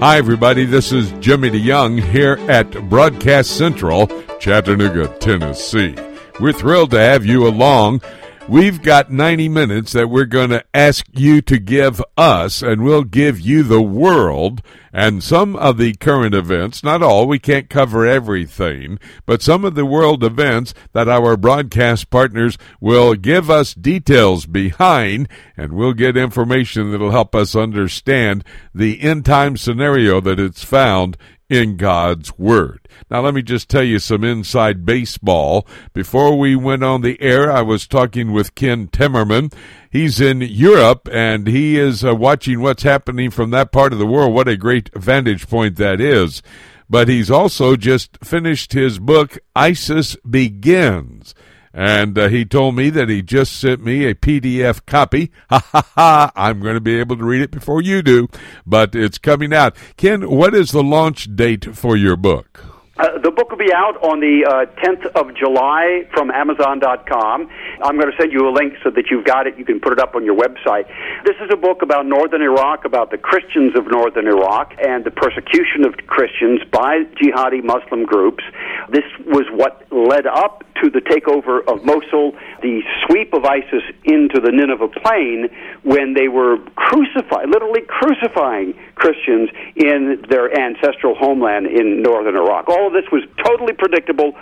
Hi, everybody. This is Jimmy DeYoung here at Broadcast Central, Chattanooga, Tennessee. We're thrilled to have you along. We've got 90 minutes that we're going to ask you to give us, and we'll give you the world and some of the current events. Not all, we can't cover everything, but some of the world events that our broadcast partners will give us details behind, and we'll get information that'll help us understand the end time scenario that it's found in God's Word. Now, let me just tell you some inside baseball. Before we went on the air, I was talking with Ken Timmerman. He's in Europe and he is uh, watching what's happening from that part of the world. What a great vantage point that is. But he's also just finished his book, ISIS Begins. And uh, he told me that he just sent me a PDF copy. Ha ha ha! I'm going to be able to read it before you do, but it's coming out. Ken, what is the launch date for your book? Uh, the book will be out on the uh, 10th of July from Amazon.com. I'm going to send you a link so that you've got it. You can put it up on your website. This is a book about northern Iraq, about the Christians of northern Iraq, and the persecution of Christians by jihadi Muslim groups. This was what led up to the takeover of Mosul, the sweep of ISIS into the Nineveh plain when they were crucified, literally crucifying Christians in their ancestral homeland in northern Iraq. All of this was totally predictable.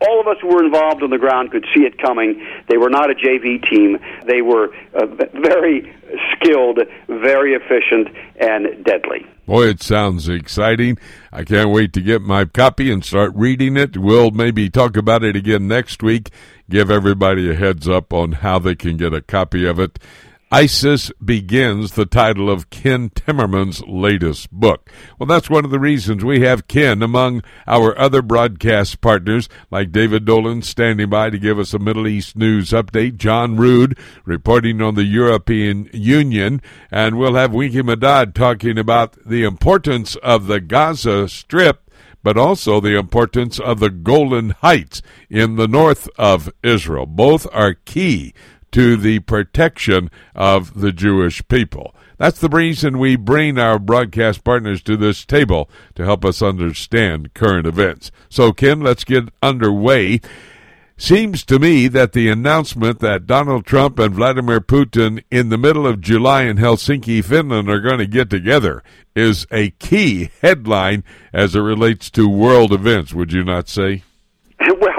All of us who were involved on the ground could see it coming. They were not a JV team. They were uh, very skilled, very efficient, and deadly. Boy, it sounds exciting. I can't wait to get my copy and start reading it. We'll maybe talk about it again next week. Give everybody a heads up on how they can get a copy of it. ISIS Begins, the title of Ken Timmerman's latest book. Well, that's one of the reasons we have Ken among our other broadcast partners, like David Dolan standing by to give us a Middle East news update, John Rood reporting on the European Union, and we'll have Winky Medad talking about the importance of the Gaza Strip but also the importance of the Golan Heights in the north of Israel. Both are key to the protection of the Jewish people. That's the reason we bring our broadcast partners to this table to help us understand current events. So, Ken, let's get underway. Seems to me that the announcement that Donald Trump and Vladimir Putin in the middle of July in Helsinki, Finland are going to get together is a key headline as it relates to world events, would you not say? Well,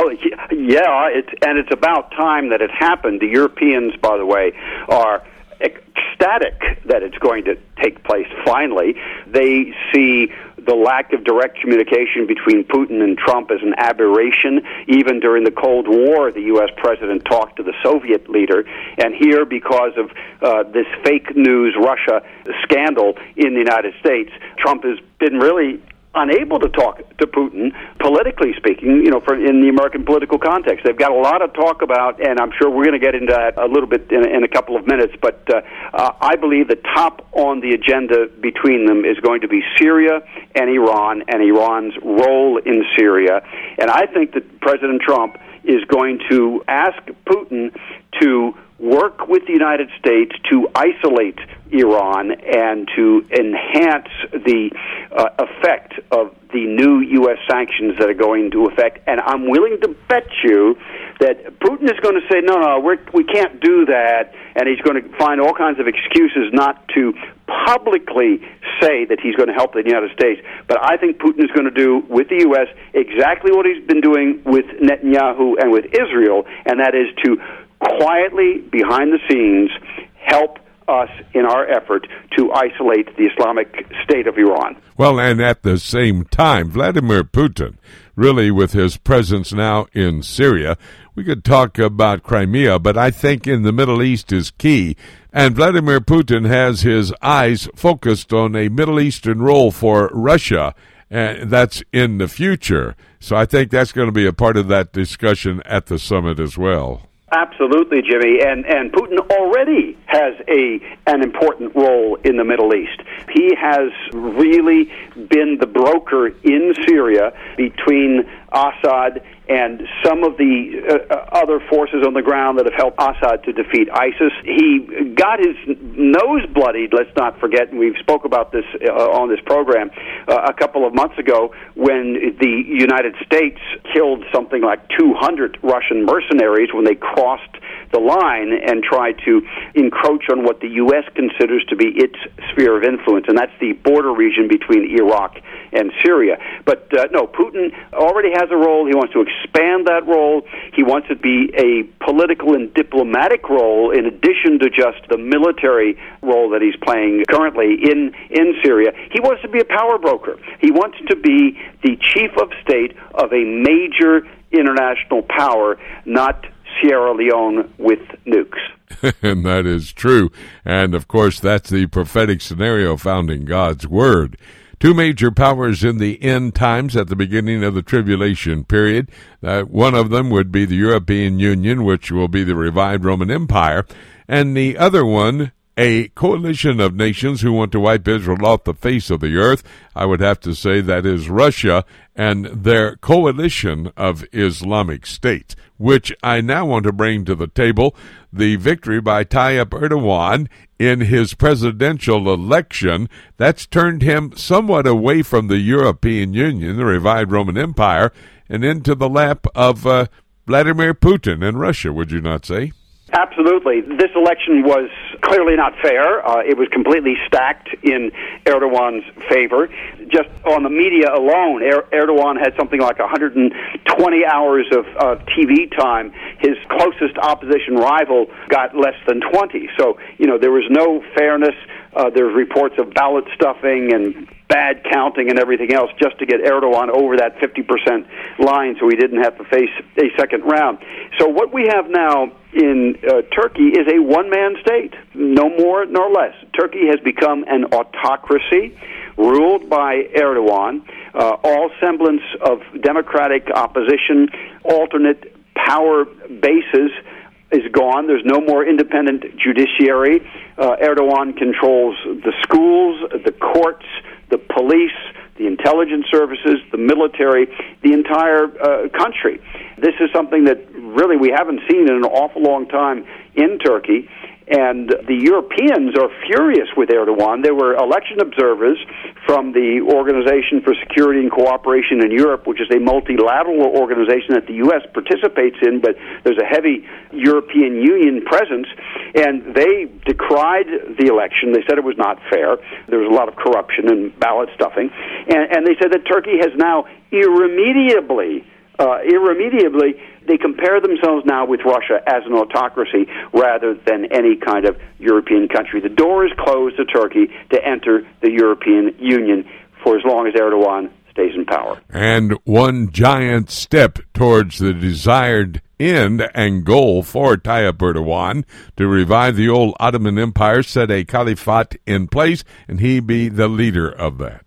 yeah, it's and it's about time that it happened. The Europeans, by the way, are ecstatic that it's going to take place finally. They see the lack of direct communication between Putin and Trump as an aberration. Even during the Cold War, the U.S. president talked to the Soviet leader. And here, because of uh, this fake news Russia scandal in the United States, Trump has been really unable to talk to Putin, politically speaking, you know, for, in the American political context. They've got a lot of talk about, and I'm sure we're going to get into that a little bit in, in a couple of minutes, but uh, uh, I believe the top on the agenda between them is going to be Syria and Iran and Iran's role in Syria. And I think that President Trump is going to ask Putin to work with the United States to isolate Iran and to enhance the uh, effect of the new U.S. sanctions that are going into effect. And I'm willing to bet you that Putin is going to say, no, no, we're, we can't do that. And he's going to find all kinds of excuses not to publicly say that he's going to help the United States. But I think Putin is going to do with the U.S. exactly what he's been doing with Netanyahu and with Israel, and that is to quietly, behind the scenes, help us in our effort to isolate the Islamic State of Iran. Well, and at the same time, Vladimir Putin, really with his presence now in Syria, we could talk about Crimea, but I think in the Middle East is key. And Vladimir Putin has his eyes focused on a Middle Eastern role for Russia, and that's in the future. So I think that's going to be a part of that discussion at the summit as well. Absolutely, Jimmy, and and Putin already has a an important role in the Middle East. He has really been the broker in Syria between Assad and some of the uh, uh, other forces on the ground that have helped Assad to defeat ISIS. He got his nose bloodied, let's not forget, and we've spoke about this uh, on this program uh, a couple of months ago when the United States killed something like 200 Russian mercenaries when they crossed the line and tried to encroach on what the U.S. considers to be its sphere of influence, and that's the border region between Iraq and Syria. But uh, no, Putin already has a role. He wants to expand that role. He wants it to be a political and diplomatic role in addition to just the military role that he's playing currently in, in Syria. He wants to be a power broker. He wants to be the chief of state of a major international power, not Sierra Leone with nukes. and that is true. And of course, that's the prophetic scenario found in God's Word. Two major powers in the end times at the beginning of the tribulation period. Uh, one of them would be the European Union, which will be the revived Roman Empire, and the other one, a coalition of nations who want to wipe Israel off the face of the earth. I would have to say that is Russia and their coalition of Islamic states, which I now want to bring to the table the victory by Tayyip Erdogan in his presidential election. That's turned him somewhat away from the European Union, the revived Roman Empire, and into the lap of uh, Vladimir Putin and Russia, would you not say? Absolutely. This election was clearly not fair. Uh, it was completely stacked in Erdogan's favor. Just on the media alone, er- Erdogan had something like 120 hours of uh, TV time. His closest opposition rival got less than 20. So, you know, there was no fairness. Uh, there's reports of ballot stuffing and bad counting and everything else just to get Erdogan over that 50% line so he didn't have to face a second round. So what we have now in uh, Turkey is a one man state, no more nor less. Turkey has become an autocracy ruled by Erdogan. Uh, all semblance of democratic opposition, alternate power bases is gone. There's no more independent judiciary. Uh, Erdogan controls the schools, the courts, the police, the intelligence services, the military, the entire uh, country. This is something that really we haven't seen in an awful long time in Turkey. And the Europeans are furious with Erdogan. There were election observers from the Organization for Security and Cooperation in Europe, which is a multilateral organization that the U.S. participates in, but there's a heavy European Union presence. And they decried the election. They said it was not fair. There was a lot of corruption and ballot stuffing. And, and they said that Turkey has now irremediably uh, irremediably, they compare themselves now with Russia as an autocracy rather than any kind of European country. The door is closed to Turkey to enter the European Union for as long as Erdogan stays in power. And one giant step towards the desired end and goal for Tayyip Erdogan to revive the old Ottoman Empire, set a caliphate in place, and he be the leader of that.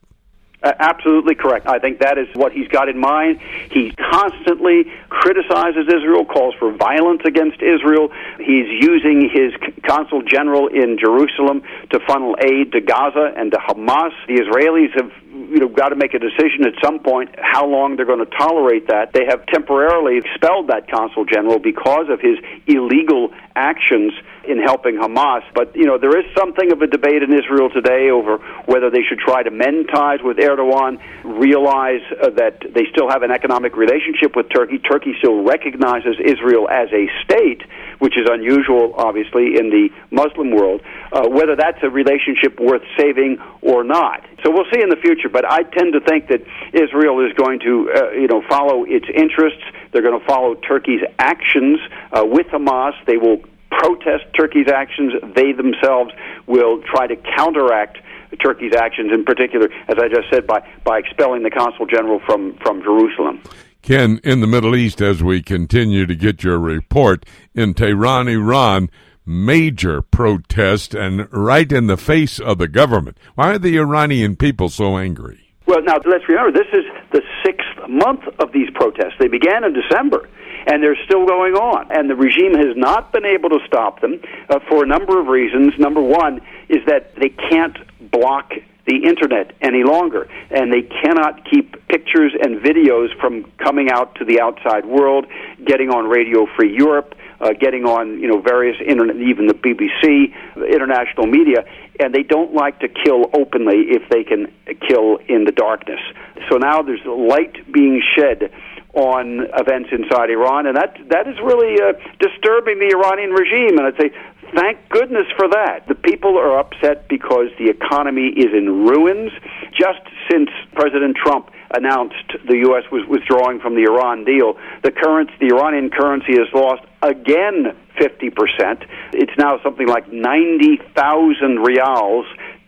Uh, absolutely correct. I think that is what he's got in mind. He constantly criticizes Israel, calls for violence against Israel. He's using his consul general in Jerusalem to funnel aid to Gaza and to Hamas. The Israelis have you know got to make a decision at some point how long they're going to tolerate that. They have temporarily expelled that consul general because of his illegal actions in helping Hamas. But, you know, there is something of a debate in Israel today over whether they should try to mend ties with Erdogan, realize uh, that they still have an economic relationship with Turkey. Turkey still recognizes Israel as a state, which is unusual, obviously, in the Muslim world. Uh, whether that's a relationship worth saving or not. So we'll see in the future, but I tend to think that Israel is going to, uh, you know, follow its interests. They're going to follow Turkey's actions uh, with Hamas. They will protest Turkey's actions. They themselves will try to counteract Turkey's actions, in particular, as I just said, by, by expelling the consul general from, from Jerusalem. Ken, in the Middle East, as we continue to get your report, in Tehran, Iran, major protest and right in the face of the government. Why are the Iranian people so angry? Well, now let's remember this is the sixth month of these protests. They began in December and they're still going on. And the regime has not been able to stop them uh, for a number of reasons. Number one is that they can't block the internet any longer, and they cannot keep pictures and videos from coming out to the outside world, getting on Radio Free Europe, uh, getting on you know various internet, even the BBC, international media, and they don't like to kill openly if they can kill in the darkness. So now there's light being shed on events inside Iran, and that that is really uh, disturbing the Iranian regime. And I'd say, thank goodness for that. The people are upset because the economy is in ruins. Just since President Trump announced the U.S. was withdrawing from the Iran deal, the currency, the Iranian currency has lost again 50%. It's now something like 90,000 rials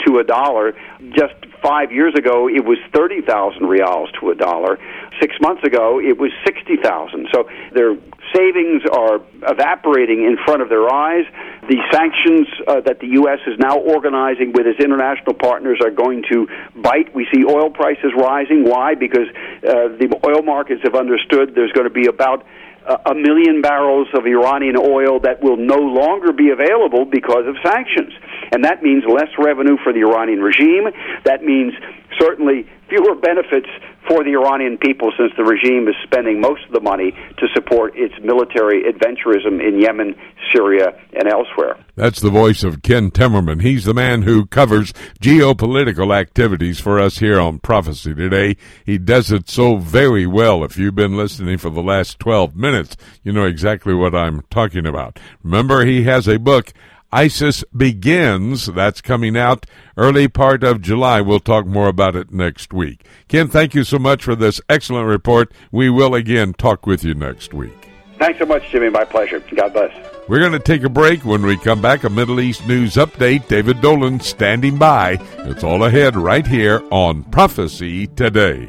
to a dollar. Just five years ago, it was 30,000 rials to a dollar. Six months ago, it was 60,000. So their savings are evaporating in front of their eyes. The sanctions uh, that the U.S. is now organizing with its international partners are going to bite. We see oil prices rising. Why? Because uh, the oil markets have understood there's going to be about a million barrels of Iranian oil that will no longer be available because of sanctions. And that means less revenue for the Iranian regime. That means certainly fewer benefits for the Iranian people since the regime is spending most of the money to support its military adventurism in Yemen, Syria, and elsewhere. That's the voice of Ken Timmerman. He's the man who covers geopolitical activities for us here on Prophecy Today. He does it so very well. If you've been listening for the last 12 minutes, you know exactly what I'm talking about. Remember, he has a book ISIS Begins. That's coming out early part of July. We'll talk more about it next week. Ken, thank you so much for this excellent report. We will again talk with you next week. Thanks so much, Jimmy. My pleasure. God bless. We're going to take a break. When we come back, a Middle East news update. David Dolan standing by. It's all ahead right here on Prophecy Today.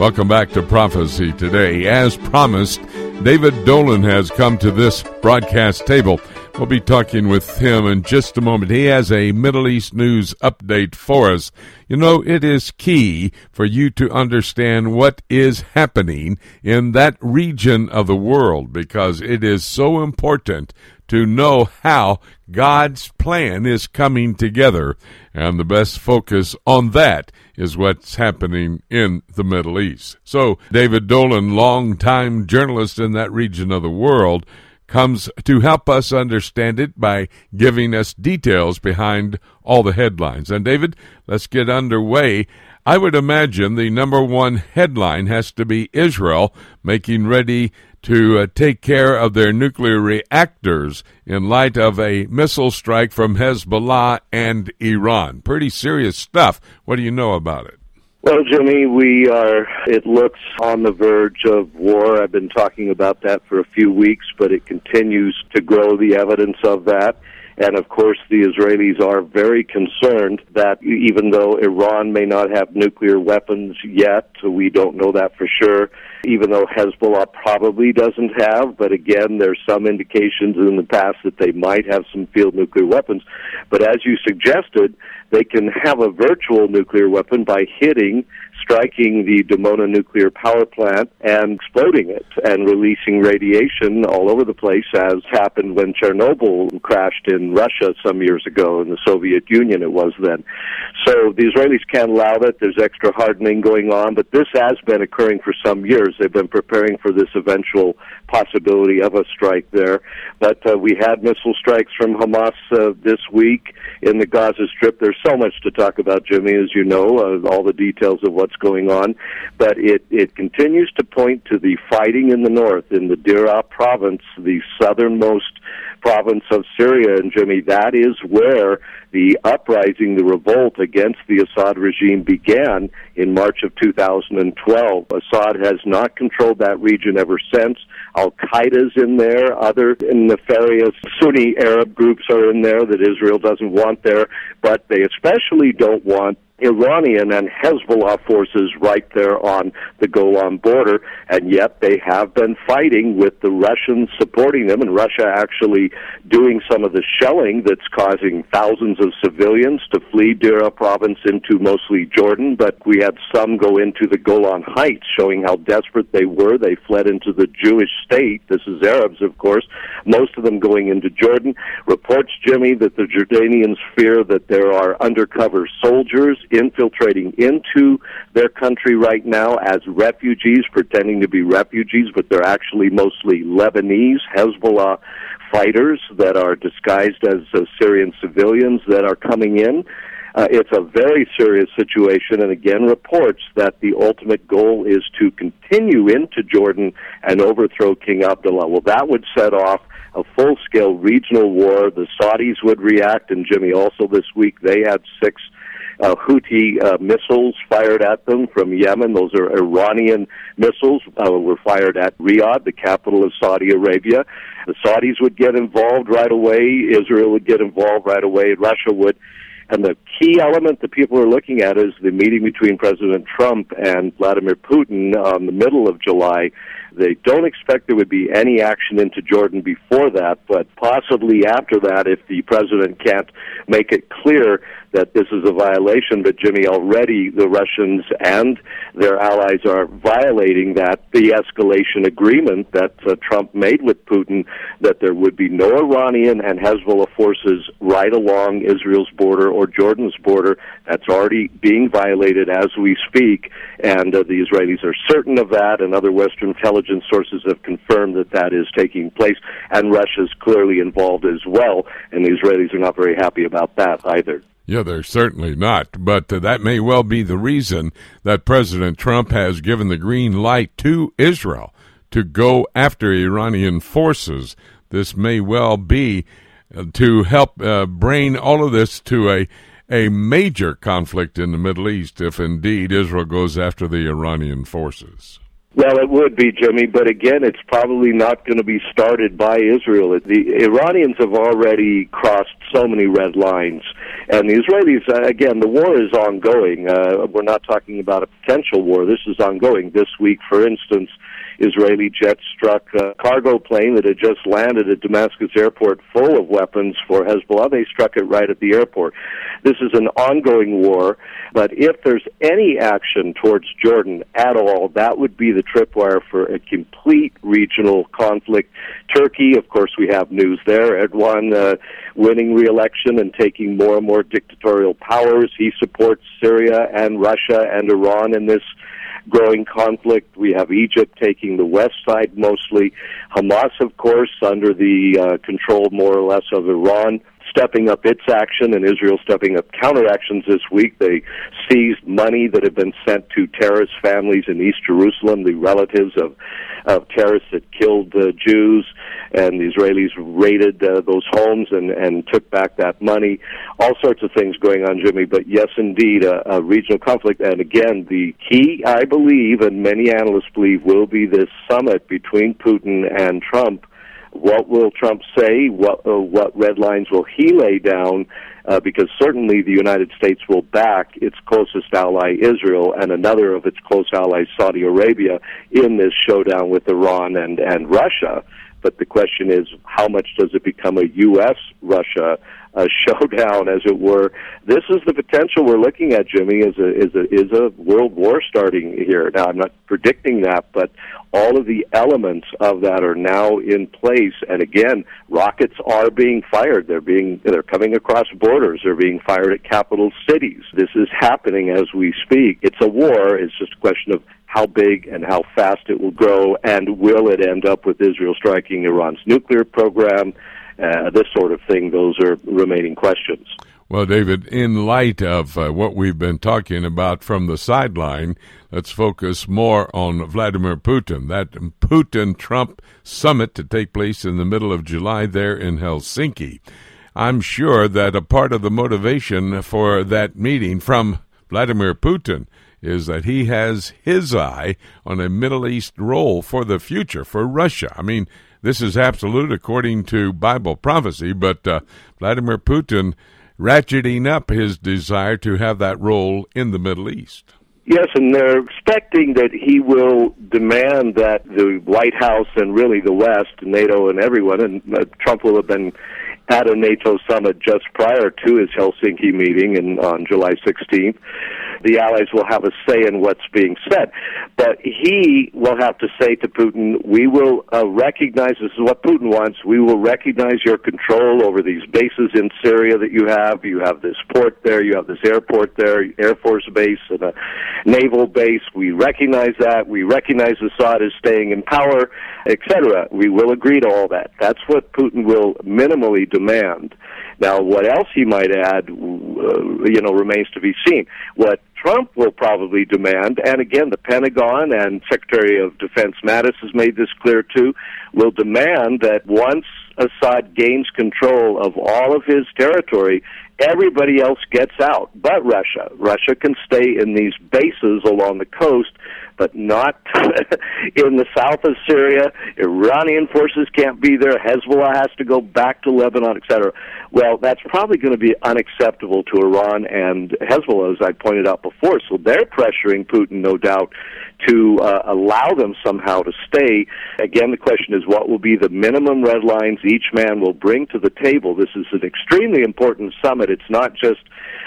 Welcome back to Prophecy Today. As promised, David Dolan has come to this broadcast table. We'll be talking with him in just a moment. He has a Middle East news update for us. You know, it is key for you to understand what is happening in that region of the world because it is so important to know how God's plan is coming together. And the best focus on that is what's happening in the Middle East. So, David Dolan, longtime journalist in that region of the world, comes to help us understand it by giving us details behind all the headlines. And, David, let's get underway. I would imagine the number one headline has to be Israel making ready to uh, take care of their nuclear reactors in light of a missile strike from Hezbollah and Iran. Pretty serious stuff. What do you know about it? Well, Jimmy, we are, it looks on the verge of war. I've been talking about that for a few weeks, but it continues to grow the evidence of that. And of course, the Israelis are very concerned that even though Iran may not have nuclear weapons yet, we don't know that for sure, even though Hezbollah probably doesn't have, but again, there's some indications in the past that they might have some field nuclear weapons. But as you suggested, they can have a virtual nuclear weapon by hitting striking the Dimona nuclear power plant and exploding it and releasing radiation all over the place, as happened when Chernobyl crashed in Russia some years ago, in the Soviet Union it was then. So the Israelis can't allow that. There's extra hardening going on, but this has been occurring for some years. They've been preparing for this eventual possibility of a strike there. But uh, we had missile strikes from Hamas uh, this week in the Gaza Strip. There's so much to talk about, Jimmy, as you know, uh, all the details of what's going on. But it, it continues to point to the fighting in the north, in the Daraa province, the southernmost province of Syria. And Jimmy, that is where the uprising, the revolt against the Assad regime began in March of 2012. Assad has not controlled that region ever since. Al Qaeda's in there, other nefarious Sunni Arab groups are in there that Israel doesn't want there, but they especially don't want Iranian and Hezbollah forces right there on the Golan border, and yet they have been fighting with the Russians supporting them, and Russia actually doing some of the shelling that's causing thousands of civilians to flee Daraa province into mostly Jordan, but we had some go into the Golan Heights, showing how desperate they were. They fled into the Jewish state. This is Arabs, of course, most of them going into Jordan. Reports, Jimmy, that the Jordanians fear that there are undercover soldiers infiltrating into their country right now as refugees, pretending to be refugees, but they're actually mostly Lebanese, Hezbollah fighters that are disguised as uh, Syrian civilians that are coming in. Uh, it's a very serious situation, and again, reports that the ultimate goal is to continue into Jordan and overthrow King Abdullah. Well, that would set off a full scale regional war. The Saudis would react, and Jimmy also this week they had six uh, Houthi uh, missiles fired at them from Yemen. Those are Iranian missiles. Uh, were fired at Riyadh, the capital of Saudi Arabia. The Saudis would get involved right away. Israel would get involved right away. Russia would. And the key element that people are looking at is the meeting between President Trump and Vladimir Putin on the middle of July. They don't expect there would be any action into Jordan before that, but possibly after that if the president can't make it clear that this is a violation, but Jimmy, already the Russians and their allies are violating that de escalation agreement that uh, Trump made with Putin that there would be no Iranian and Hezbollah forces right along Israel's border or Jordan's border. That's already being violated as we speak, and uh, the Israelis are certain of that, and other Western intelligence sources have confirmed that that is taking place, and Russia's clearly involved as well, and the Israelis are not very happy about that either. Yeah, they're certainly not. But uh, that may well be the reason that President Trump has given the green light to Israel to go after Iranian forces. This may well be uh, to help uh, bring all of this to a a major conflict in the Middle East if indeed Israel goes after the Iranian forces. Well, it would be, Jimmy, but again, it's probably not going to be started by Israel. The Iranians have already crossed so many red lines, and the Israelis, uh, again, the war is ongoing. Uh, we're not talking about a potential war. This is ongoing. This week, for instance, Israeli jet struck a cargo plane that had just landed at Damascus airport full of weapons for Hezbollah. They struck it right at the airport. This is an ongoing war, but if there's any action towards Jordan at all, that would be the tripwire for a complete regional conflict. Turkey, of course, we have news there. Erdogan uh, winning re-election and taking more and more dictatorial powers. He supports Syria and Russia and Iran in this growing conflict. We have Egypt taking the west side mostly. Hamas, of course, under the uh, control more or less of Iran. Stepping up its action and Israel stepping up counteractions this week. They seized money that had been sent to terrorist families in East Jerusalem, the relatives of, of terrorists that killed uh, Jews, and the Israelis raided uh, those homes and, and took back that money. All sorts of things going on, Jimmy, but yes, indeed, a, a regional conflict. And again, the key, I believe, and many analysts believe, will be this summit between Putin and Trump what will Trump say? What uh, what red lines will he lay down? Uh, because certainly the United States will back its closest ally, Israel, and another of its close allies, Saudi Arabia, in this showdown with Iran and and Russia. But the question is, how much does it become a U.S. Russia a showdown, as it were. This is the potential we're looking at, Jimmy, is a is a is a world war starting here. Now, I'm not predicting that, but all of the elements of that are now in place. And again, rockets are being fired. They're being they're coming across borders. They're being fired at capital cities. This is happening as we speak. It's a war. It's just a question of how big and how fast it will grow, and will it end up with Israel striking Iran's nuclear program? Uh, this sort of thing, those are remaining questions. Well, David, in light of uh, what we've been talking about from the sideline, let's focus more on Vladimir Putin. That Putin Trump summit to take place in the middle of July there in Helsinki. I'm sure that a part of the motivation for that meeting from Vladimir Putin is that he has his eye on a Middle East role for the future for Russia. I mean, this is absolute according to Bible prophecy, but uh, Vladimir Putin ratcheting up his desire to have that role in the Middle East. Yes, and they're expecting that he will demand that the White House and really the West, NATO and everyone, and uh, Trump will have been at a NATO summit just prior to his Helsinki meeting in, on July 16th the Allies will have a say in what's being said. But he will have to say to Putin, we will uh, recognize, this is what Putin wants, we will recognize your control over these bases in Syria that you have. You have this port there, you have this airport there, Air Force base and a naval base. We recognize that. We recognize Assad is staying in power, etc. We will agree to all that. That's what Putin will minimally demand. Now, what else he might add, uh, you know, remains to be seen. What Trump will probably demand, and again, the Pentagon and Secretary of Defense Mattis has made this clear too, will demand that once Assad gains control of all of his territory, everybody else gets out but Russia. Russia can stay in these bases along the coast but not in the south of Syria. Iranian forces can't be there. Hezbollah has to go back to Lebanon, etc. Well, that's probably going to be unacceptable to Iran and Hezbollah, as I pointed out before. So they're pressuring Putin, no doubt, to uh, allow them somehow to stay. Again, the question is what will be the minimum red lines each man will bring to the table? This is an extremely important summit. It's not just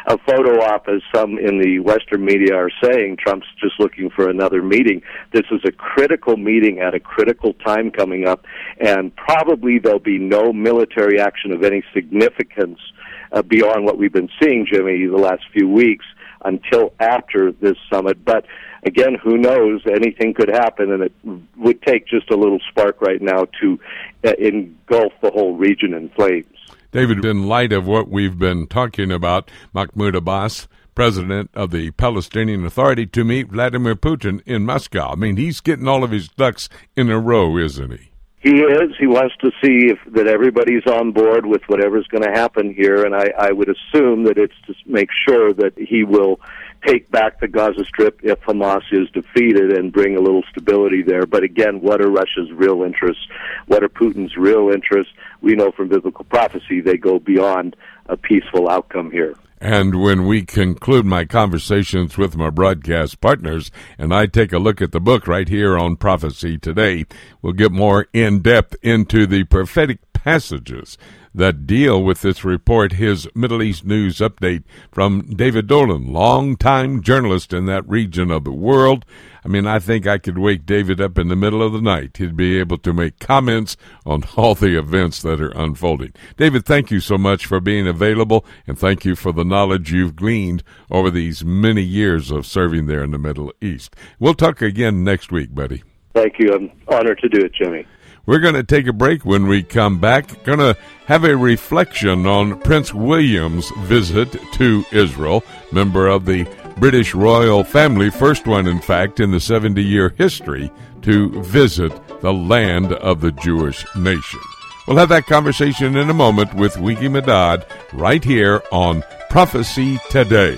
a photo op, as some in the Western media are saying. Trump's just looking for another meeting. This is a critical meeting at a critical time coming up, and probably there'll be no military action of any significance uh, beyond what we've been seeing, Jimmy, the last few weeks until after this summit. But again, who knows? Anything could happen, and it would take just a little spark right now to uh, engulf the whole region in flames. David, in light of what we've been talking about, Mahmoud Abbas, president of the Palestinian Authority, to meet Vladimir Putin in Moscow. I mean, he's getting all of his ducks in a row, isn't he? He is. He wants to see if that everybody's on board with whatever's going to happen here, and I, I would assume that it's to make sure that he will take back the Gaza Strip if Hamas is defeated and bring a little stability there. But again, what are Russia's real interests? What are Putin's real interests? We know from biblical prophecy they go beyond a peaceful outcome here. And when we conclude my conversations with my broadcast partners and I take a look at the book right here on Prophecy Today, we'll get more in depth into the prophetic passages that deal with this report, his Middle East news update from David Dolan, longtime journalist in that region of the world. I mean, I think I could wake David up in the middle of the night. He'd be able to make comments on all the events that are unfolding. David, thank you so much for being available, and thank you for the knowledge you've gleaned over these many years of serving there in the Middle East. We'll talk again next week, buddy. Thank you. I'm honored to do it, Jimmy. We're going to take a break when we come back. Going to have a reflection on Prince William's visit to Israel, member of the British royal family, first one, in fact, in the 70 year history to visit the land of the Jewish nation. We'll have that conversation in a moment with Winky Medad right here on Prophecy Today.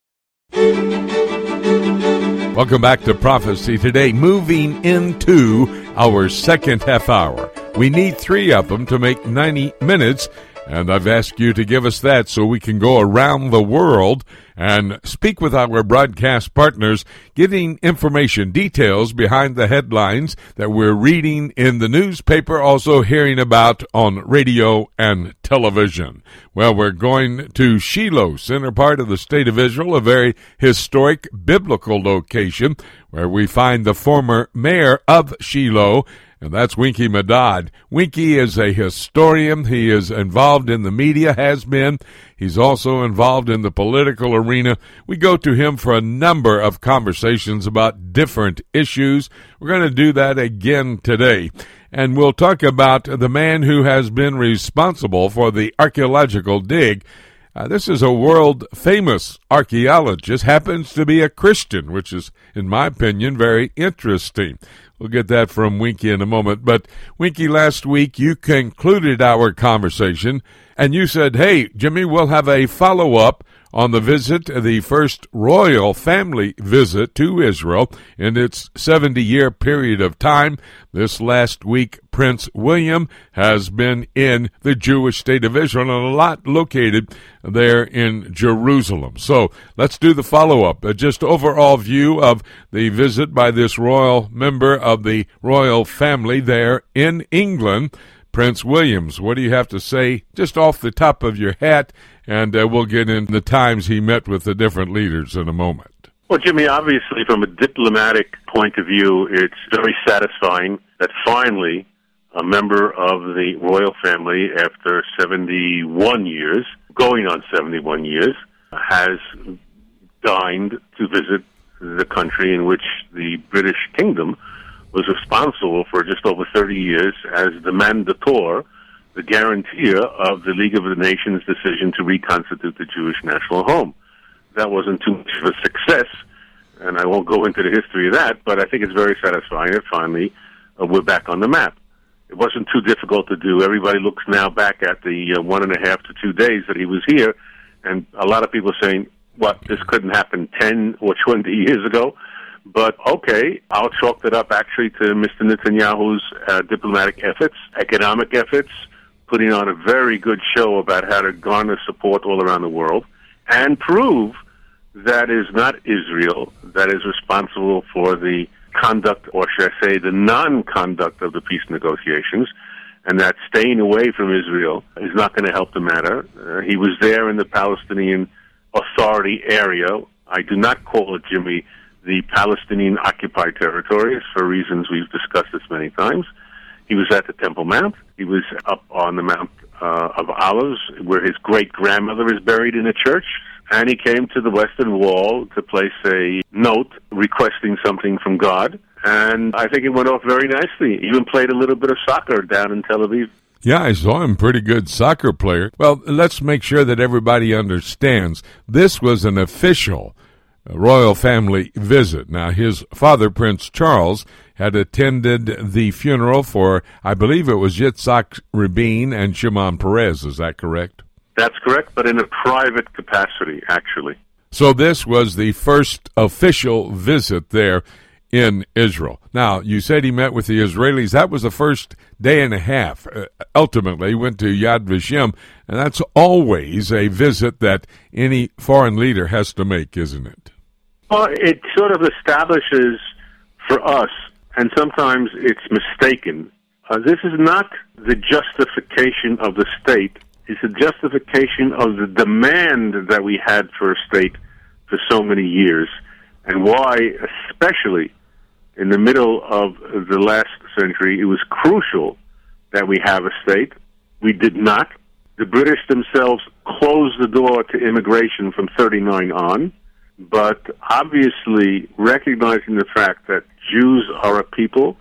Welcome back to Prophecy Today, moving into our second half hour. We need three of them to make 90 minutes, and I've asked you to give us that so we can go around the world and speak with our broadcast partners, getting information, details behind the headlines that we're reading in the newspaper, also hearing about on radio and television. Well, we're going to Shiloh, center part of the state of Israel, a very historic biblical location where we find the former mayor of Shiloh and that's Winky Medad. Winky is a historian. He is involved in the media, has been. He's also involved in the political arena. We go to him for a number of conversations about different issues. We're going to do that again today. And we'll talk about the man who has been responsible for the archaeological dig. Uh, this is a world famous archaeologist, happens to be a Christian, which is, in my opinion, very interesting. We'll get that from Winky in a moment. But Winky, last week you concluded our conversation and you said, hey, Jimmy, we'll have a follow up on the visit, the first royal family visit to Israel in its 70 year period of time. This last week, Prince William has been in the Jewish state of Israel and a lot located there in Jerusalem. So let's do the follow up. Uh, just overall view of the visit by this royal member of the royal family there in England. Prince Williams. What do you have to say just off the top of your hat? And uh, we'll get in the times he met with the different leaders in a moment. Well, Jimmy, obviously, from a diplomatic point of view, it's very satisfying that finally a member of the royal family, after 71 years, going on 71 years, has dined to visit the country in which the British kingdom was responsible for just over 30 years as the mandator, the guarantor of the League of the Nations decision to reconstitute the Jewish national home. That wasn't too much of a success, and I won't go into the history of that, but I think it's very satisfying that finally uh, we're back on the map. It wasn't too difficult to do. Everybody looks now back at the uh, one and a half to two days that he was here, and a lot of people saying, what, this couldn't happen 10 or 20 years ago? But okay, I'll chalk that up actually to Mr. Netanyahu's uh, diplomatic efforts, economic efforts, putting on a very good show about how to garner support all around the world and prove that is not Israel that is responsible for the conduct, or should I say, the non-conduct of the peace negotiations, and that staying away from Israel is not going to help the matter. Uh, he was there in the Palestinian Authority area. I do not call it, Jimmy, the Palestinian occupied territories for reasons we've discussed this many times. He was at the Temple Mount. He was up on the Mount uh, of Olives, where his great grandmother is buried in a church. And he came to the Western Wall to place a note requesting something from God. And I think it went off very nicely. He even played a little bit of soccer down in Tel Aviv. Yeah, I saw him pretty good soccer player. Well, let's make sure that everybody understands this was an official royal family visit. Now, his father, Prince Charles, had attended the funeral for, I believe it was Yitzhak Rabin and Shimon Peres. Is that correct? That's correct, but in a private capacity, actually. So this was the first official visit there in Israel. Now, you said he met with the Israelis. That was the first day and a half. Uh, ultimately, he went to Yad Vashem, and that's always a visit that any foreign leader has to make, isn't it? Well, it sort of establishes for us, and sometimes it's mistaken. Uh, this is not the justification of the state. It's a justification of the demand that we had for a state for so many years, and why, especially in the middle of the last century, it was crucial that we have a state. We did not. The British themselves closed the door to immigration from 39 on, but obviously recognizing the fact that Jews are a people,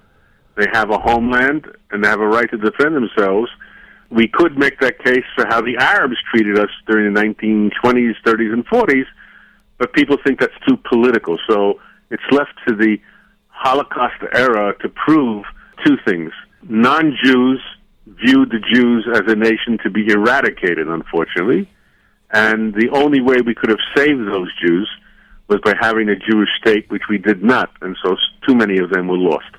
they have a homeland, and they have a right to defend themselves. We could make that case for how the Arabs treated us during the 1920s, 30s, and 40s, but people think that's too political. So it's left to the Holocaust era to prove two things. Non Jews viewed the Jews as a nation to be eradicated, unfortunately, and the only way we could have saved those Jews was by having a Jewish state, which we did not, and so too many of them were lost.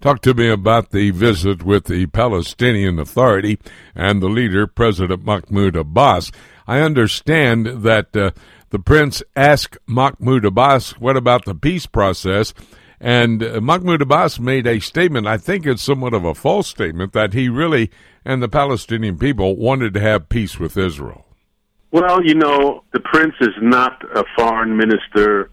Talk to me about the visit with the Palestinian Authority and the leader, President Mahmoud Abbas. I understand that uh, the prince asked Mahmoud Abbas, what about the peace process? And uh, Mahmoud Abbas made a statement, I think it's somewhat of a false statement, that he really and the Palestinian people wanted to have peace with Israel. Well, you know, the prince is not a foreign minister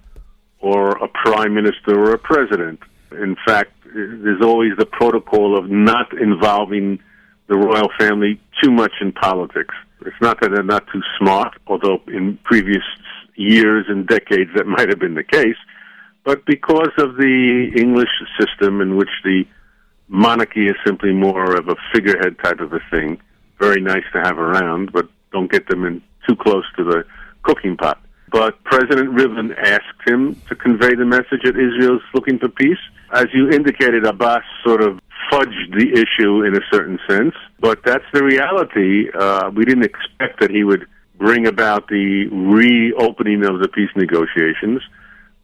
or a prime minister or a president. In fact, there's always the protocol of not involving the royal family too much in politics. It's not that they're not too smart, although in previous years and decades that might have been the case but because of the English system in which the monarchy is simply more of a figurehead type of a thing, very nice to have around, but don't get them in too close to the cooking pot. But President Rivlin asked him to convey the message that Israel is looking for peace. As you indicated, Abbas sort of fudged the issue in a certain sense, but that's the reality. Uh, we didn't expect that he would bring about the reopening of the peace negotiations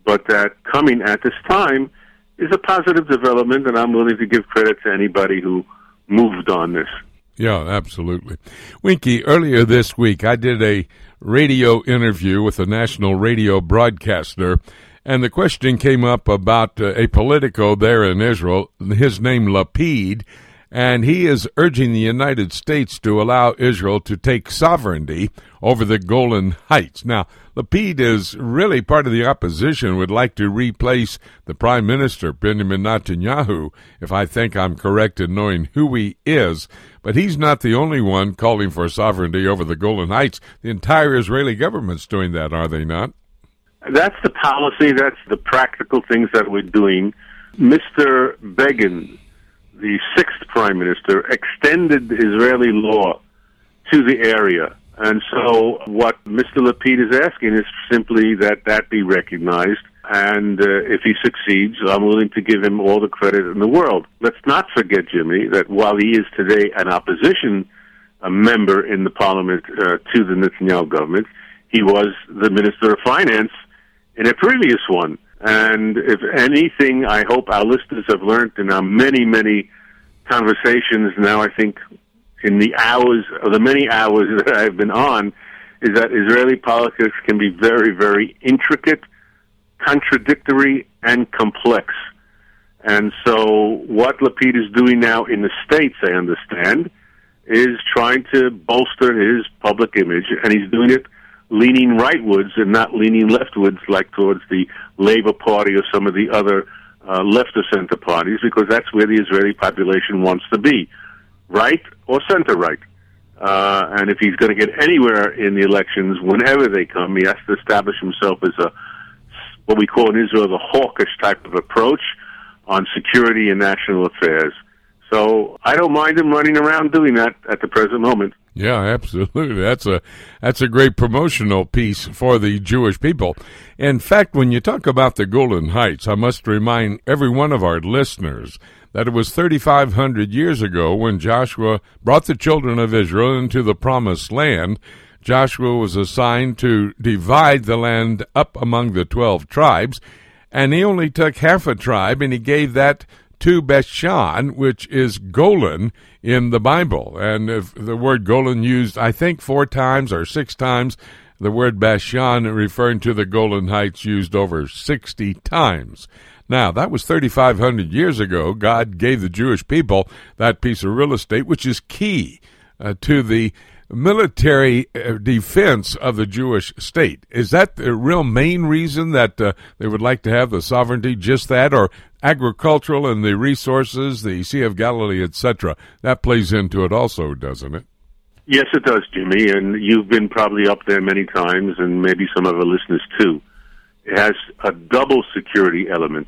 but that coming at this time is a positive development, and I'm willing to give credit to anybody who moved on this. Yeah, absolutely. Winky, earlier this week, I did a radio interview with a national radio broadcaster, and the question came up about uh, a politico there in Israel, his name Lapid, and he is urging the United States to allow Israel to take sovereignty over the Golan Heights. Now, Lapid is really part of the opposition, would like to replace the Prime Minister, Benjamin Netanyahu, if I think I'm correct in knowing who he is. But he's not the only one calling for sovereignty over the Golan Heights. The entire Israeli government's doing that, are they not? That's the policy, that's the practical things that we're doing. Mr. Begin, the sixth prime minister, extended Israeli law to the area. And so what Mr. Lapid is asking is simply that that be recognized. And uh, if he succeeds, I'm willing to give him all the credit in the world. Let's not forget, Jimmy, that while he is today an opposition a member in the parliament uh, to the Netanyahu government, he was the minister of finance in a previous one. And if anything, I hope our listeners have learned in our many, many conversations now, I think, in the hours, or the many hours that I've been on, is that Israeli politics can be very, very intricate, contradictory, and complex. And so, what Lapid is doing now in the States, I understand, is trying to bolster his public image, and he's doing it leaning rightwards and not leaning leftwards like towards the Labor Party or some of the other uh, left of center parties, because that's where the Israeli population wants to be, right or center right. Uh, and if he's going to get anywhere in the elections, whenever they come, he has to establish himself as a what we call in Israel the hawkish type of approach on security and national affairs. So I don't mind him running around doing that at the present moment. Yeah, absolutely. That's a that's a great promotional piece for the Jewish people. In fact, when you talk about the Golan Heights, I must remind every one of our listeners that it was 3500 years ago when Joshua brought the children of Israel into the promised land. Joshua was assigned to divide the land up among the 12 tribes, and he only took half a tribe and he gave that to Bashan, which is Golan in the Bible. And if the word Golan used, I think, four times or six times, the word Bashan referring to the Golan Heights used over 60 times. Now, that was 3,500 years ago. God gave the Jewish people that piece of real estate, which is key uh, to the military uh, defense of the Jewish state. Is that the real main reason that uh, they would like to have the sovereignty? Just that, or agricultural and the resources, the Sea of Galilee, etc. That plays into it also, doesn't it? Yes, it does, Jimmy. And you've been probably up there many times, and maybe some of our listeners too. It has a double security element.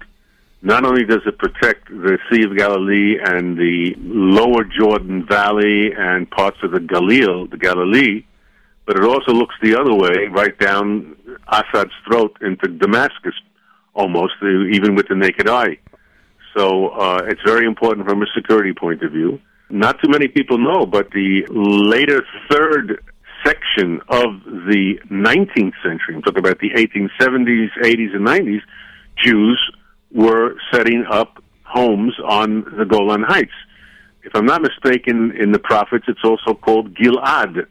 Not only does it protect the Sea of Galilee and the lower Jordan Valley and parts of the Galil, the Galilee, but it also looks the other way, right down Assad's throat into Damascus, almost, even with the naked eye. So uh, it's very important from a security point of view. Not too many people know, but the later third section of the 19th century, I'm talking about the 1870s, 80s, and 90s, Jews were setting up homes on the Golan Heights. If I'm not mistaken, in the prophets, it's also called Gilad,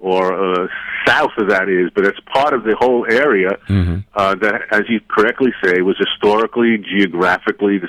or uh, south of that is, but it's part of the whole area mm-hmm. uh, that, as you correctly say, was historically, geographically the,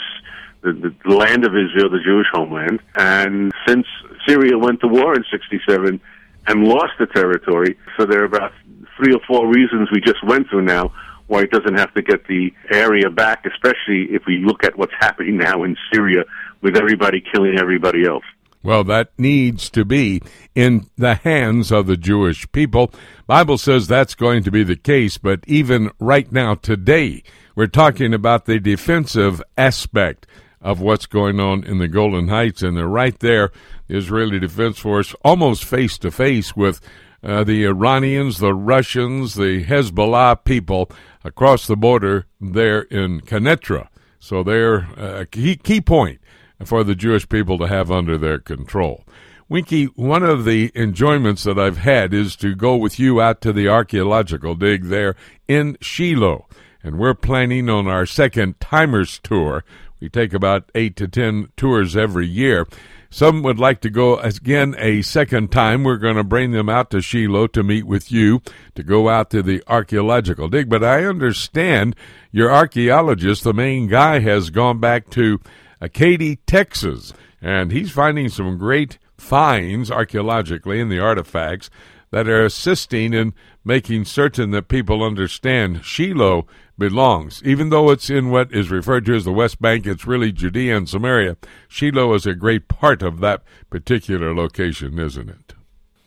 the, the land of Israel, the Jewish homeland. And since Syria went to war in 67 and lost the territory, so there are about three or four reasons we just went through now why it doesn't have to get the area back, especially if we look at what's happening now in Syria with everybody killing everybody else. Well, that needs to be in the hands of the Jewish people. Bible says that's going to be the case, but even right now today, we're talking about the defensive aspect of what's going on in the Golan Heights and they're right there, the Israeli Defense Force almost face to face with uh, the Iranians, the Russians, the Hezbollah people across the border there in Quneitra. So they're a key, key point for the Jewish people to have under their control. Winky, one of the enjoyments that I've had is to go with you out to the archaeological dig there in Shiloh. And we're planning on our second Timers Tour. We take about eight to ten tours every year. Some would like to go again a second time. We're going to bring them out to Shiloh to meet with you to go out to the archaeological dig. But I understand your archaeologist, the main guy, has gone back to Katy, Texas, and he's finding some great finds archaeologically in the artifacts that are assisting in making certain that people understand Shiloh belongs. Even though it's in what is referred to as the West Bank, it's really Judea and Samaria. Shiloh is a great part of that particular location, isn't it?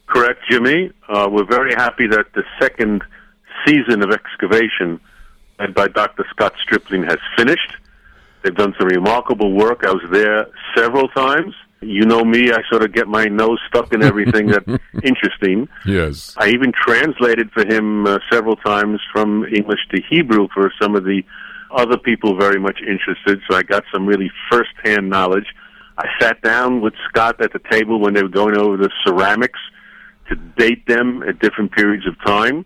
Correct, Jimmy. Uh, we're very happy that the second season of excavation led by Dr. Scott Stripling has finished. They've done some remarkable work. I was there several times you know me, I sort of get my nose stuck in everything that's interesting. Yes. I even translated for him uh, several times from English to Hebrew for some of the other people very much interested, so I got some really first-hand knowledge. I sat down with Scott at the table when they were going over the ceramics to date them at different periods of time,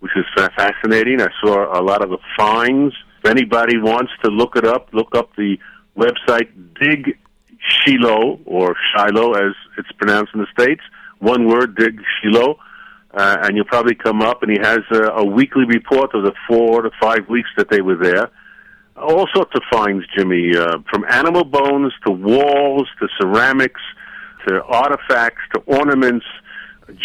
which was fascinating. I saw a lot of the finds. Anybody wants to look it up, look up the website Dig Shiloh, or Shiloh as it's pronounced in the States. One word, Dig Shiloh. Uh, and you'll probably come up, and he has a, a weekly report of the four to five weeks that they were there. All sorts of finds, Jimmy, uh, from animal bones to walls to ceramics to artifacts to ornaments,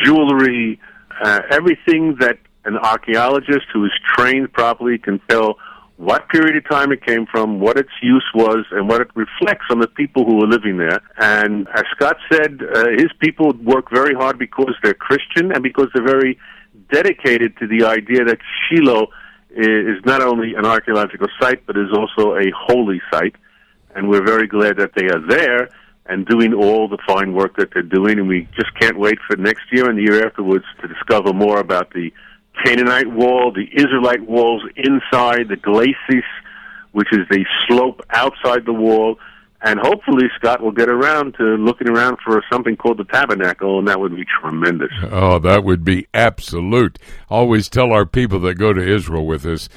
jewelry, uh, everything that an archaeologist who is trained properly can tell what period of time it came from, what its use was, and what it reflects on the people who were living there. And as Scott said, uh, his people work very hard because they're Christian and because they're very dedicated to the idea that Shiloh is not only an archaeological site, but is also a holy site. And we're very glad that they are there and doing all the fine work that they're doing. And we just can't wait for next year and the year afterwards to discover more about the Canaanite wall, the Israelite walls inside, the glacis, which is the slope outside the wall. And hopefully, Scott will get around to looking around for something called the tabernacle, and that would be tremendous. Oh, that would be absolute. Always tell our people that go to Israel with us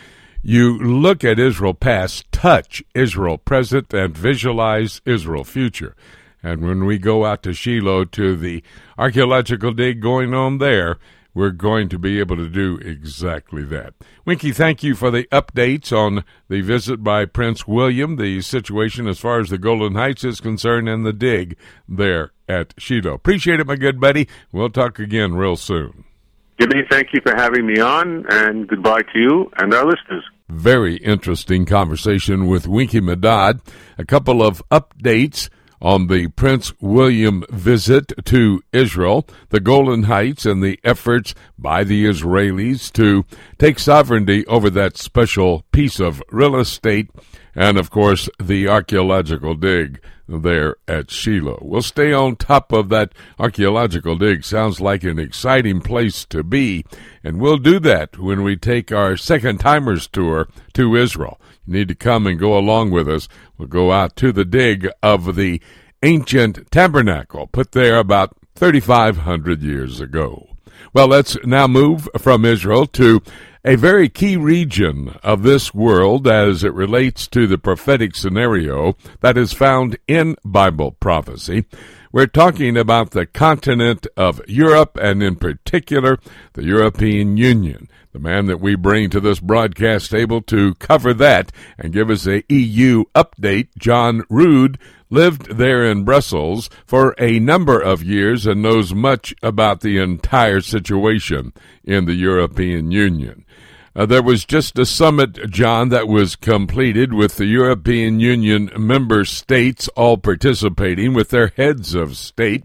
you look at Israel past, touch Israel present, and visualize Israel future. And when we go out to Shiloh to the archaeological dig going on there, we're going to be able to do exactly that. Winky, thank you for the updates on the visit by Prince William, the situation as far as the Golan Heights is concerned, and the dig there at Shiloh. Appreciate it, my good buddy. We'll talk again real soon. Jimmy, thank you for having me on, and goodbye to you and our listeners. Very interesting conversation with Winky Medad. A couple of updates on the Prince William visit to Israel, the Golan Heights, and the efforts by the Israelis to take sovereignty over that special piece of real estate, and of course, the archaeological dig there at Shiloh. We'll stay on top of that archaeological dig. Sounds like an exciting place to be, and we'll do that when we take our second timers tour to Israel. You need to come and go along with us. We'll go out to the dig of the ancient tabernacle put there about 3,500 years ago. Well, let's now move from Israel to a very key region of this world as it relates to the prophetic scenario that is found in Bible prophecy. We're talking about the continent of Europe and in particular the European Union. The man that we bring to this broadcast table to cover that and give us a EU update, John Rood, lived there in Brussels for a number of years and knows much about the entire situation in the European Union. Uh, there was just a summit, John, that was completed with the European Union member states all participating with their heads of state.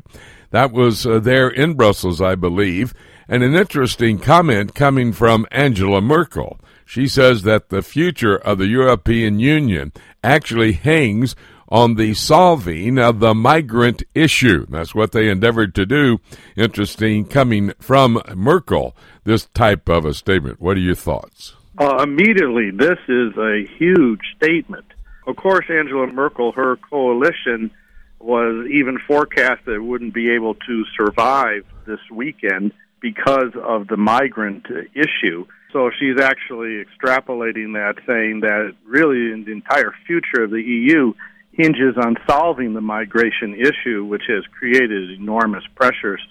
That was uh, there in Brussels, I believe. And an interesting comment coming from Angela Merkel. She says that the future of the European Union actually hangs on the solving of the migrant issue. That's what they endeavored to do. Interesting coming from Merkel, this type of a statement. What are your thoughts? Uh, immediately, this is a huge statement. Of course, Angela Merkel, her coalition was even forecast that it wouldn't be able to survive this weekend because of the migrant issue. So she's actually extrapolating that, saying that really the entire future of the EU hinges on solving the migration issue, which has created enormous pressures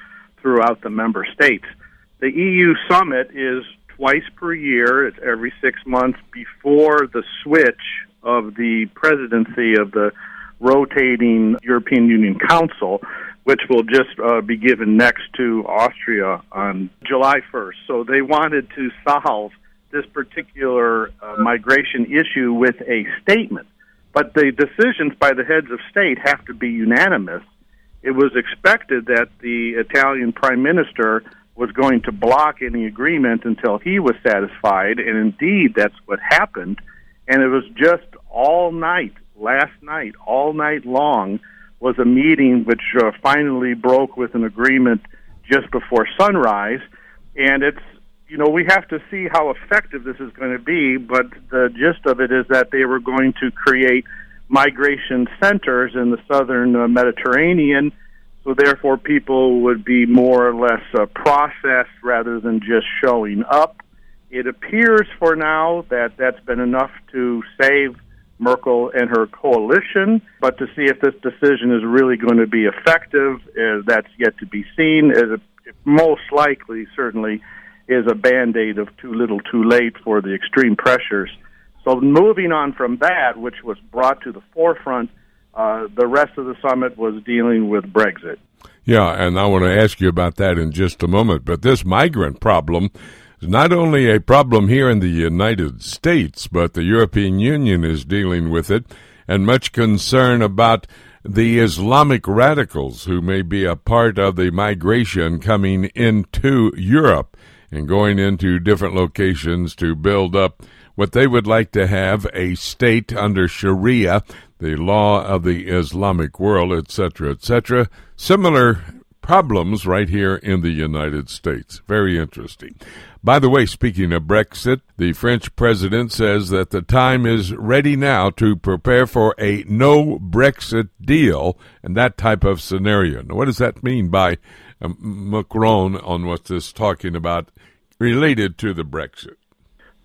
throughout the member states. The EU summit is twice per year, it's every six months before the switch of the presidency of the rotating European Union Council, which will just uh, be given next to Austria on July 1st. So they wanted to solve this particular uh, migration issue with a statement but the decisions by the heads of state have to be unanimous. It was expected that the Italian prime minister was going to block any agreement until he was satisfied, and indeed that's what happened. And it was just all night, last night, all night long, was a meeting which uh, finally broke with an agreement just before sunrise. And it's you know, we have to see how effective this is going to be, but the gist of it is that they were going to create migration centers in the southern uh, Mediterranean, so therefore people would be more or less uh, processed rather than just showing up. It appears for now that that's been enough to save Merkel and her coalition, but to see if this decision is really going to be effective, uh, that's yet to be seen. It, most likely, certainly, is a band aid of too little too late for the extreme pressures. So, moving on from that, which was brought to the forefront, uh, the rest of the summit was dealing with Brexit. Yeah, and I want to ask you about that in just a moment. But this migrant problem is not only a problem here in the United States, but the European Union is dealing with it, and much concern about the Islamic radicals who may be a part of the migration coming into Europe and going into different locations to build up what they would like to have a state under Sharia, the law of the Islamic world, etc., etc. Similar problems right here in the United States. Very interesting. By the way, speaking of Brexit, the French president says that the time is ready now to prepare for a no Brexit deal and that type of scenario. Now, what does that mean by um, Macron on what this talking about related to the Brexit?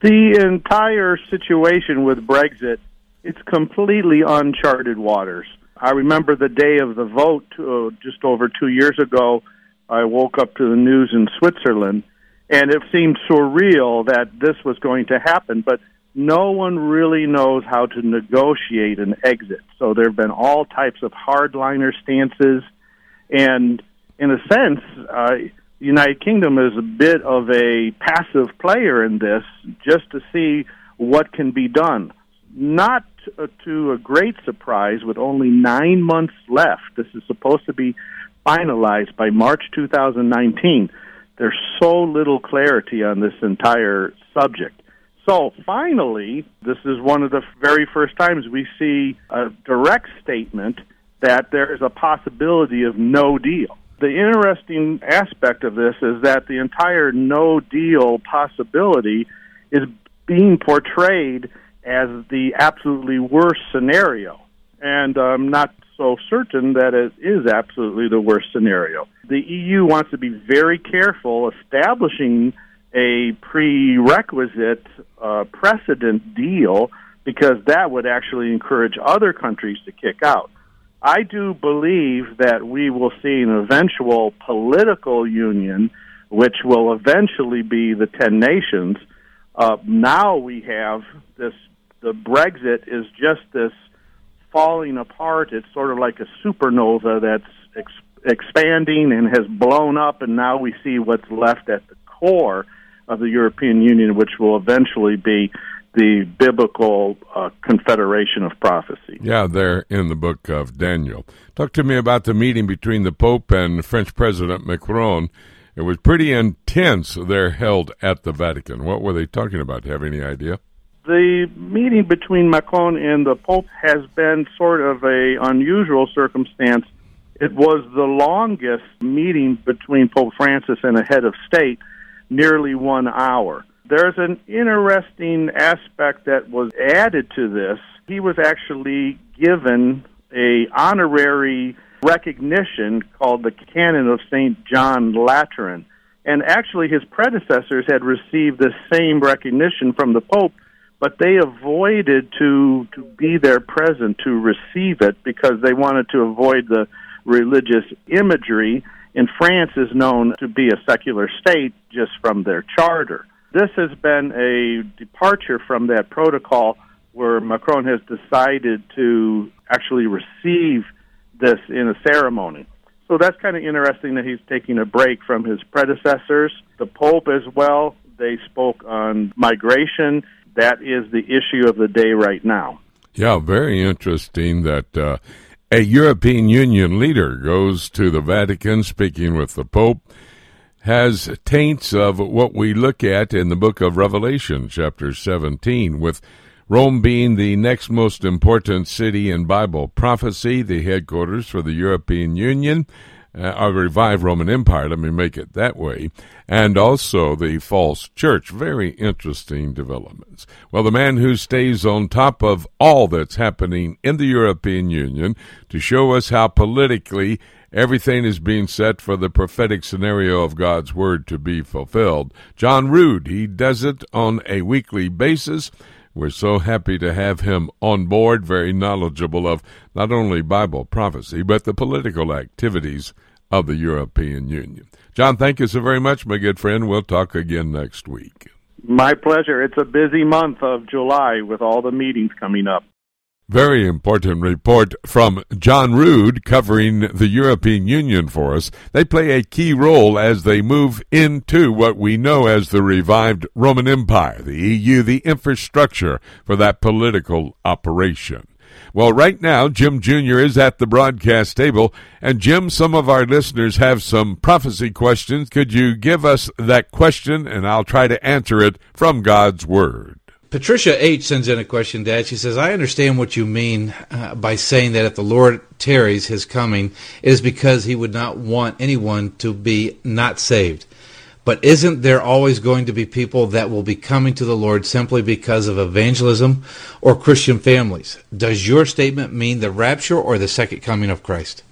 The entire situation with Brexit, it's completely uncharted waters. I remember the day of the vote uh, just over two years ago. I woke up to the news in Switzerland, and it seemed surreal that this was going to happen, but no one really knows how to negotiate an exit. So there have been all types of hardliner stances, and in a sense, uh, the United Kingdom is a bit of a passive player in this, just to see what can be done. Not uh, to a great surprise, with only nine months left. This is supposed to be finalized by March 2019. There's so little clarity on this entire subject. So finally, this is one of the very first times we see a direct statement that there is a possibility of no deal. The interesting aspect of this is that the entire no deal possibility is being portrayed as the absolutely worst scenario. And I'm not so certain that it is absolutely the worst scenario. The EU wants to be very careful establishing a prerequisite uh, precedent deal because that would actually encourage other countries to kick out. I do believe that we will see an eventual political union, which will eventually be the 10 nations. Uh, now we have this the Brexit is just this falling apart. It's sort of like a supernova that's ex- expanding and has blown up, and now we see what's left at the core of the European Union, which will eventually be the biblical uh, confederation of prophecy. Yeah, there in the book of Daniel. Talk to me about the meeting between the Pope and French President Macron. It was pretty intense there held at the Vatican. What were they talking about? Do you have any idea? The meeting between Macron and the Pope has been sort of a unusual circumstance. It was the longest meeting between Pope Francis and a head of state, nearly one hour. There's an interesting aspect that was added to this. He was actually given a honorary recognition called the Canon of St. John Lateran. And actually, his predecessors had received the same recognition from the Pope but they avoided to to be there present to receive it because they wanted to avoid the religious imagery. And France is known to be a secular state just from their charter. This has been a departure from that protocol where Macron has decided to actually receive this in a ceremony. So that's kind of interesting that he's taking a break from his predecessors. The Pope as well, they spoke on migration that is the issue of the day right now. Yeah, very interesting that uh, a European Union leader goes to the Vatican speaking with the Pope has taints of what we look at in the book of Revelation, chapter 17, with Rome being the next most important city in Bible prophecy, the headquarters for the European Union, uh, revived Roman Empire, let me make it that way, and also the false church. Very interesting developments. Well, the man who stays on top of all that's happening in the European Union to show us how politically everything is being set for the prophetic scenario of God's Word to be fulfilled. John Rood, he does it on a weekly basis. We're so happy to have him on board, very knowledgeable of not only Bible prophecy, but the political activities of the European Union. John, thank you so very much, my good friend. We'll talk again next week. My pleasure. It's a busy month of July with all the meetings coming up. Very important report from John Rood covering the European Union for us. They play a key role as they move into what we know as the revived Roman Empire, the EU, the infrastructure for that political operation. Well, right now, Jim Jr. is at the broadcast table. And Jim, some of our listeners have some prophecy questions. Could you give us that question and I'll try to answer it from God's Word? Patricia H sends in a question, Dad. She says, I understand what you mean uh, by saying that if the Lord tarries his coming, it is because he would not want anyone to be not saved. But isn't there always going to be people that will be coming to the Lord simply because of evangelism or Christian families? Does your statement mean the rapture or the second coming of Christ?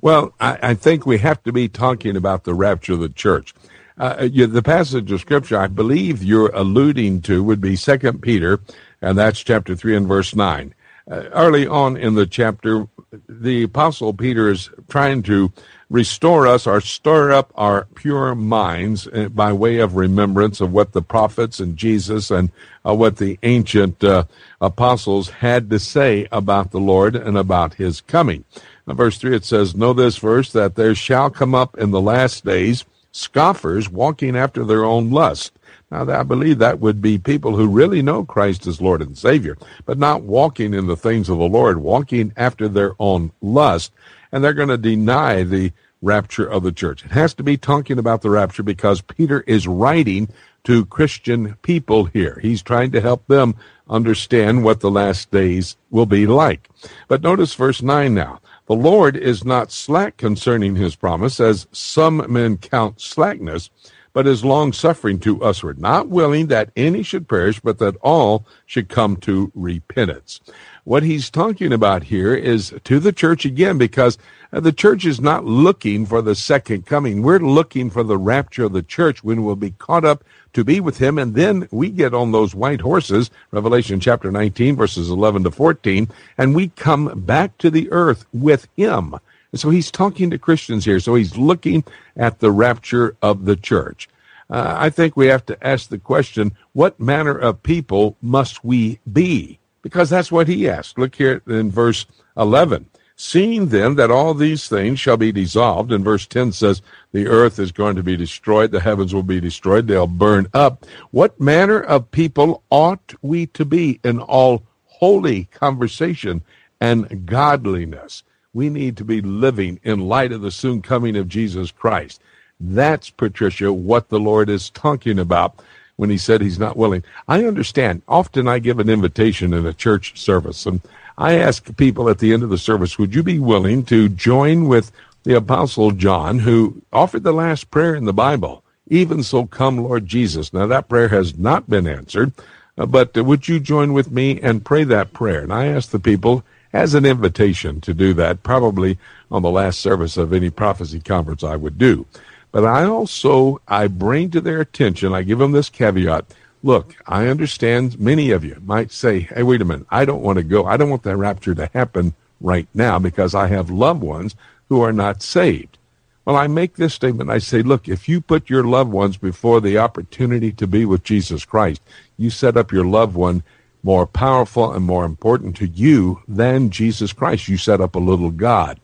Well, I, I think we have to be talking about the rapture of the church. Uh, you, the passage of scripture I believe you're alluding to would be Second Peter, and that's chapter three and verse nine. Uh, early on in the chapter, the apostle Peter is trying to restore us or stir up our pure minds uh, by way of remembrance of what the prophets and Jesus and uh, what the ancient uh, apostles had to say about the Lord and about his coming. Now, verse 3 it says, Know this verse, that there shall come up in the last days scoffers walking after their own lust. Now, I believe that would be people who really know Christ as Lord and Savior, but not walking in the things of the Lord, walking after their own lust, and they're going to deny the rapture of the church. It has to be talking about the rapture because Peter is writing to Christian people here. He's trying to help them understand what the last days will be like. But notice verse 9 now. The Lord is not slack concerning his promise, as some men count slackness, but is long suffering to usward, not willing that any should perish, but that all should come to repentance. What he's talking about here is to the church again, because the church is not looking for the second coming. We're looking for the rapture of the church when we'll be caught up to be with him. And then we get on those white horses, Revelation chapter 19, verses 11 to 14, and we come back to the earth with him. And so he's talking to Christians here. So he's looking at the rapture of the church. Uh, I think we have to ask the question, what manner of people must we be? Because that's what he asked. Look here in verse 11. Seeing then that all these things shall be dissolved, and verse 10 says, the earth is going to be destroyed, the heavens will be destroyed, they'll burn up. What manner of people ought we to be in all holy conversation and godliness? We need to be living in light of the soon coming of Jesus Christ. That's, Patricia, what the Lord is talking about when he said he's not willing. I understand. Often I give an invitation in a church service, and I ask people at the end of the service, would you be willing to join with the Apostle John, who offered the last prayer in the Bible? Even so, come, Lord Jesus. Now, that prayer has not been answered, uh, but would you join with me and pray that prayer? And I ask the people as an invitation to do that, probably on the last service of any prophecy conference I would do. But I also, I bring to their attention, I give them this caveat Look, I understand many of you might say, hey, wait a minute, I don't want to go. I don't want that rapture to happen right now because I have loved ones who are not saved. Well, I make this statement. I say, look, if you put your loved ones before the opportunity to be with Jesus Christ, you set up your loved one more powerful and more important to you than Jesus Christ. You set up a little God.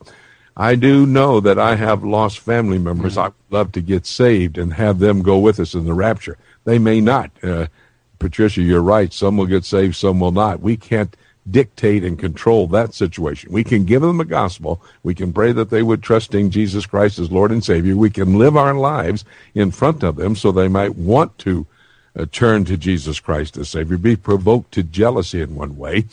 I do know that I have lost family members. I'd love to get saved and have them go with us in the rapture. They may not. Uh, Patricia, you're right. Some will get saved, some will not. We can't dictate and control that situation. We can give them the gospel. We can pray that they would trust in Jesus Christ as Lord and Savior. We can live our lives in front of them so they might want to uh, turn to Jesus Christ as Savior, be provoked to jealousy in one way.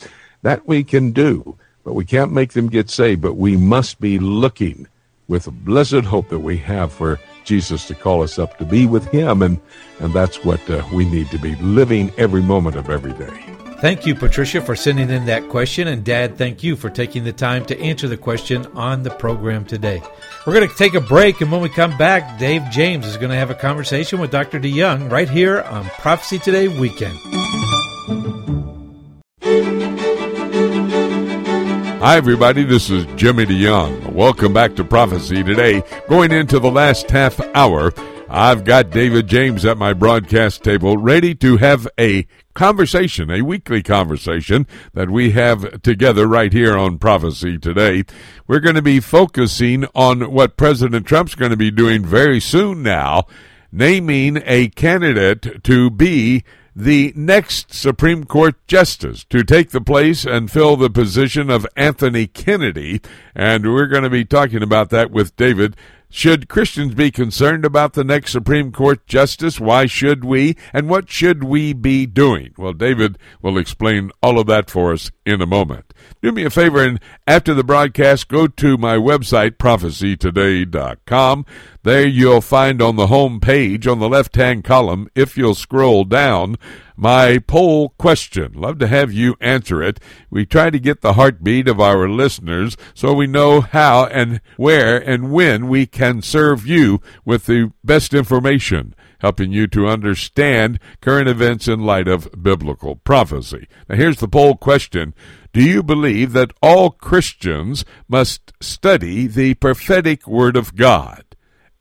That we can do, but we can't make them get saved. But we must be looking with a blessed hope that we have for Jesus to call us up to be with Him, and and that's what uh, we need to be living every moment of every day. Thank you, Patricia, for sending in that question, and Dad, thank you for taking the time to answer the question on the program today. We're going to take a break, and when we come back, Dave James is going to have a conversation with Dr. DeYoung right here on Prophecy Today Weekend. Hi, everybody. This is Jimmy DeYoung. Welcome back to Prophecy Today. Going into the last half hour, I've got David James at my broadcast table ready to have a conversation, a weekly conversation that we have together right here on Prophecy Today. We're going to be focusing on what President Trump's going to be doing very soon now, naming a candidate to be the next Supreme Court justice to take the place and fill the position of Anthony Kennedy. And we're going to be talking about that with David Should Christians be concerned about the next Supreme Court justice? Why should we? And what should we be doing? Well, David will explain all of that for us in a moment. Do me a favor and after the broadcast, go to my website, prophecytoday.com. There you'll find on the home page on the left hand column, if you'll scroll down, my poll question. Love to have you answer it. We try to get the heartbeat of our listeners so we know how and where and when we can serve you with the best information helping you to understand current events in light of biblical prophecy. Now, here's the poll question Do you believe that all Christians must study the prophetic Word of God,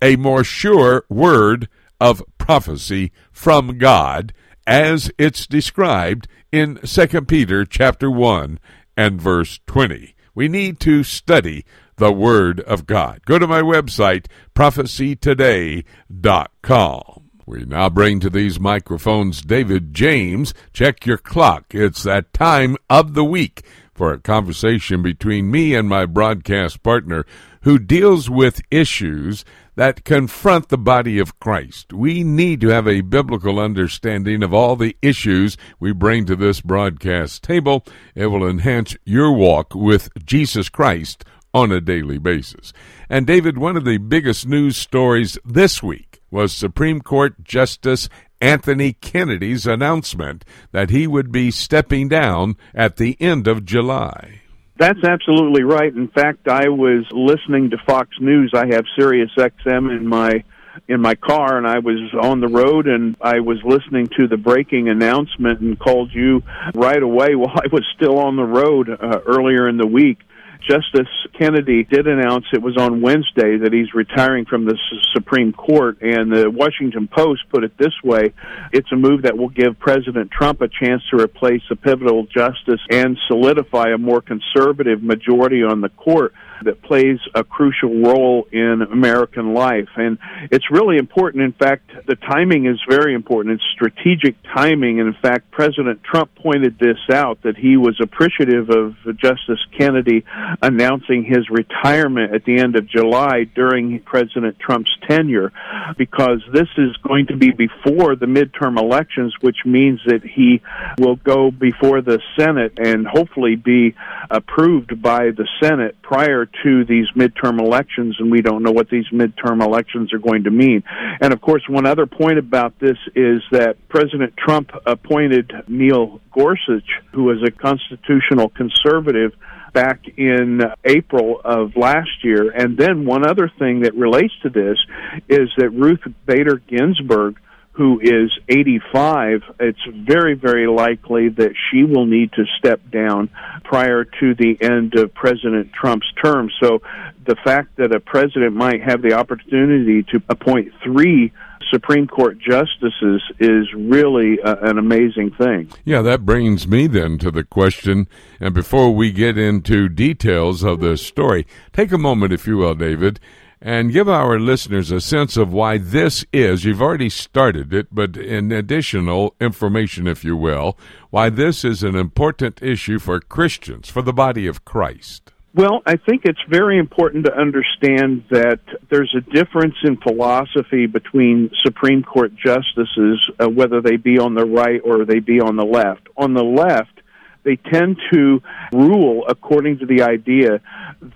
a more sure word of prophecy from God? As it's described in 2 Peter chapter 1 and verse 20. We need to study the Word of God. Go to my website, prophecytoday.com. We now bring to these microphones David James. Check your clock. It's that time of the week for a conversation between me and my broadcast partner who deals with issues that confront the body of Christ. We need to have a biblical understanding of all the issues we bring to this broadcast table. It will enhance your walk with Jesus Christ on a daily basis. And David, one of the biggest news stories this week was Supreme Court Justice Anthony Kennedy's announcement that he would be stepping down at the end of July. That's absolutely right. In fact, I was listening to Fox News. I have Sirius XM in my in my car and I was on the road and I was listening to the breaking announcement and called you right away while I was still on the road uh, earlier in the week. Justice Kennedy did announce it was on Wednesday that he's retiring from the Supreme Court, and the Washington Post put it this way it's a move that will give President Trump a chance to replace a pivotal justice and solidify a more conservative majority on the court that plays a crucial role in American life. And it's really important. In fact, the timing is very important. It's strategic timing. And in fact, President Trump pointed this out that he was appreciative of Justice Kennedy announcing his retirement at the end of July during President Trump's tenure because this is going to be before the midterm elections, which means that he will go before the Senate and hopefully be approved by the Senate prior to these midterm elections, and we don't know what these midterm elections are going to mean. And of course, one other point about this is that President Trump appointed Neil Gorsuch, who was a constitutional conservative back in April of last year. And then one other thing that relates to this is that Ruth Bader Ginsburg who is 85, it's very, very likely that she will need to step down prior to the end of President Trump's term. So the fact that a president might have the opportunity to appoint three Supreme Court justices is really a, an amazing thing. Yeah, that brings me then to the question. And before we get into details of the story, take a moment, if you will, David, and give our listeners a sense of why this is. You've already started it, but in additional information, if you will, why this is an important issue for Christians, for the body of Christ. Well, I think it's very important to understand that there's a difference in philosophy between Supreme Court justices, uh, whether they be on the right or they be on the left. On the left, they tend to rule according to the idea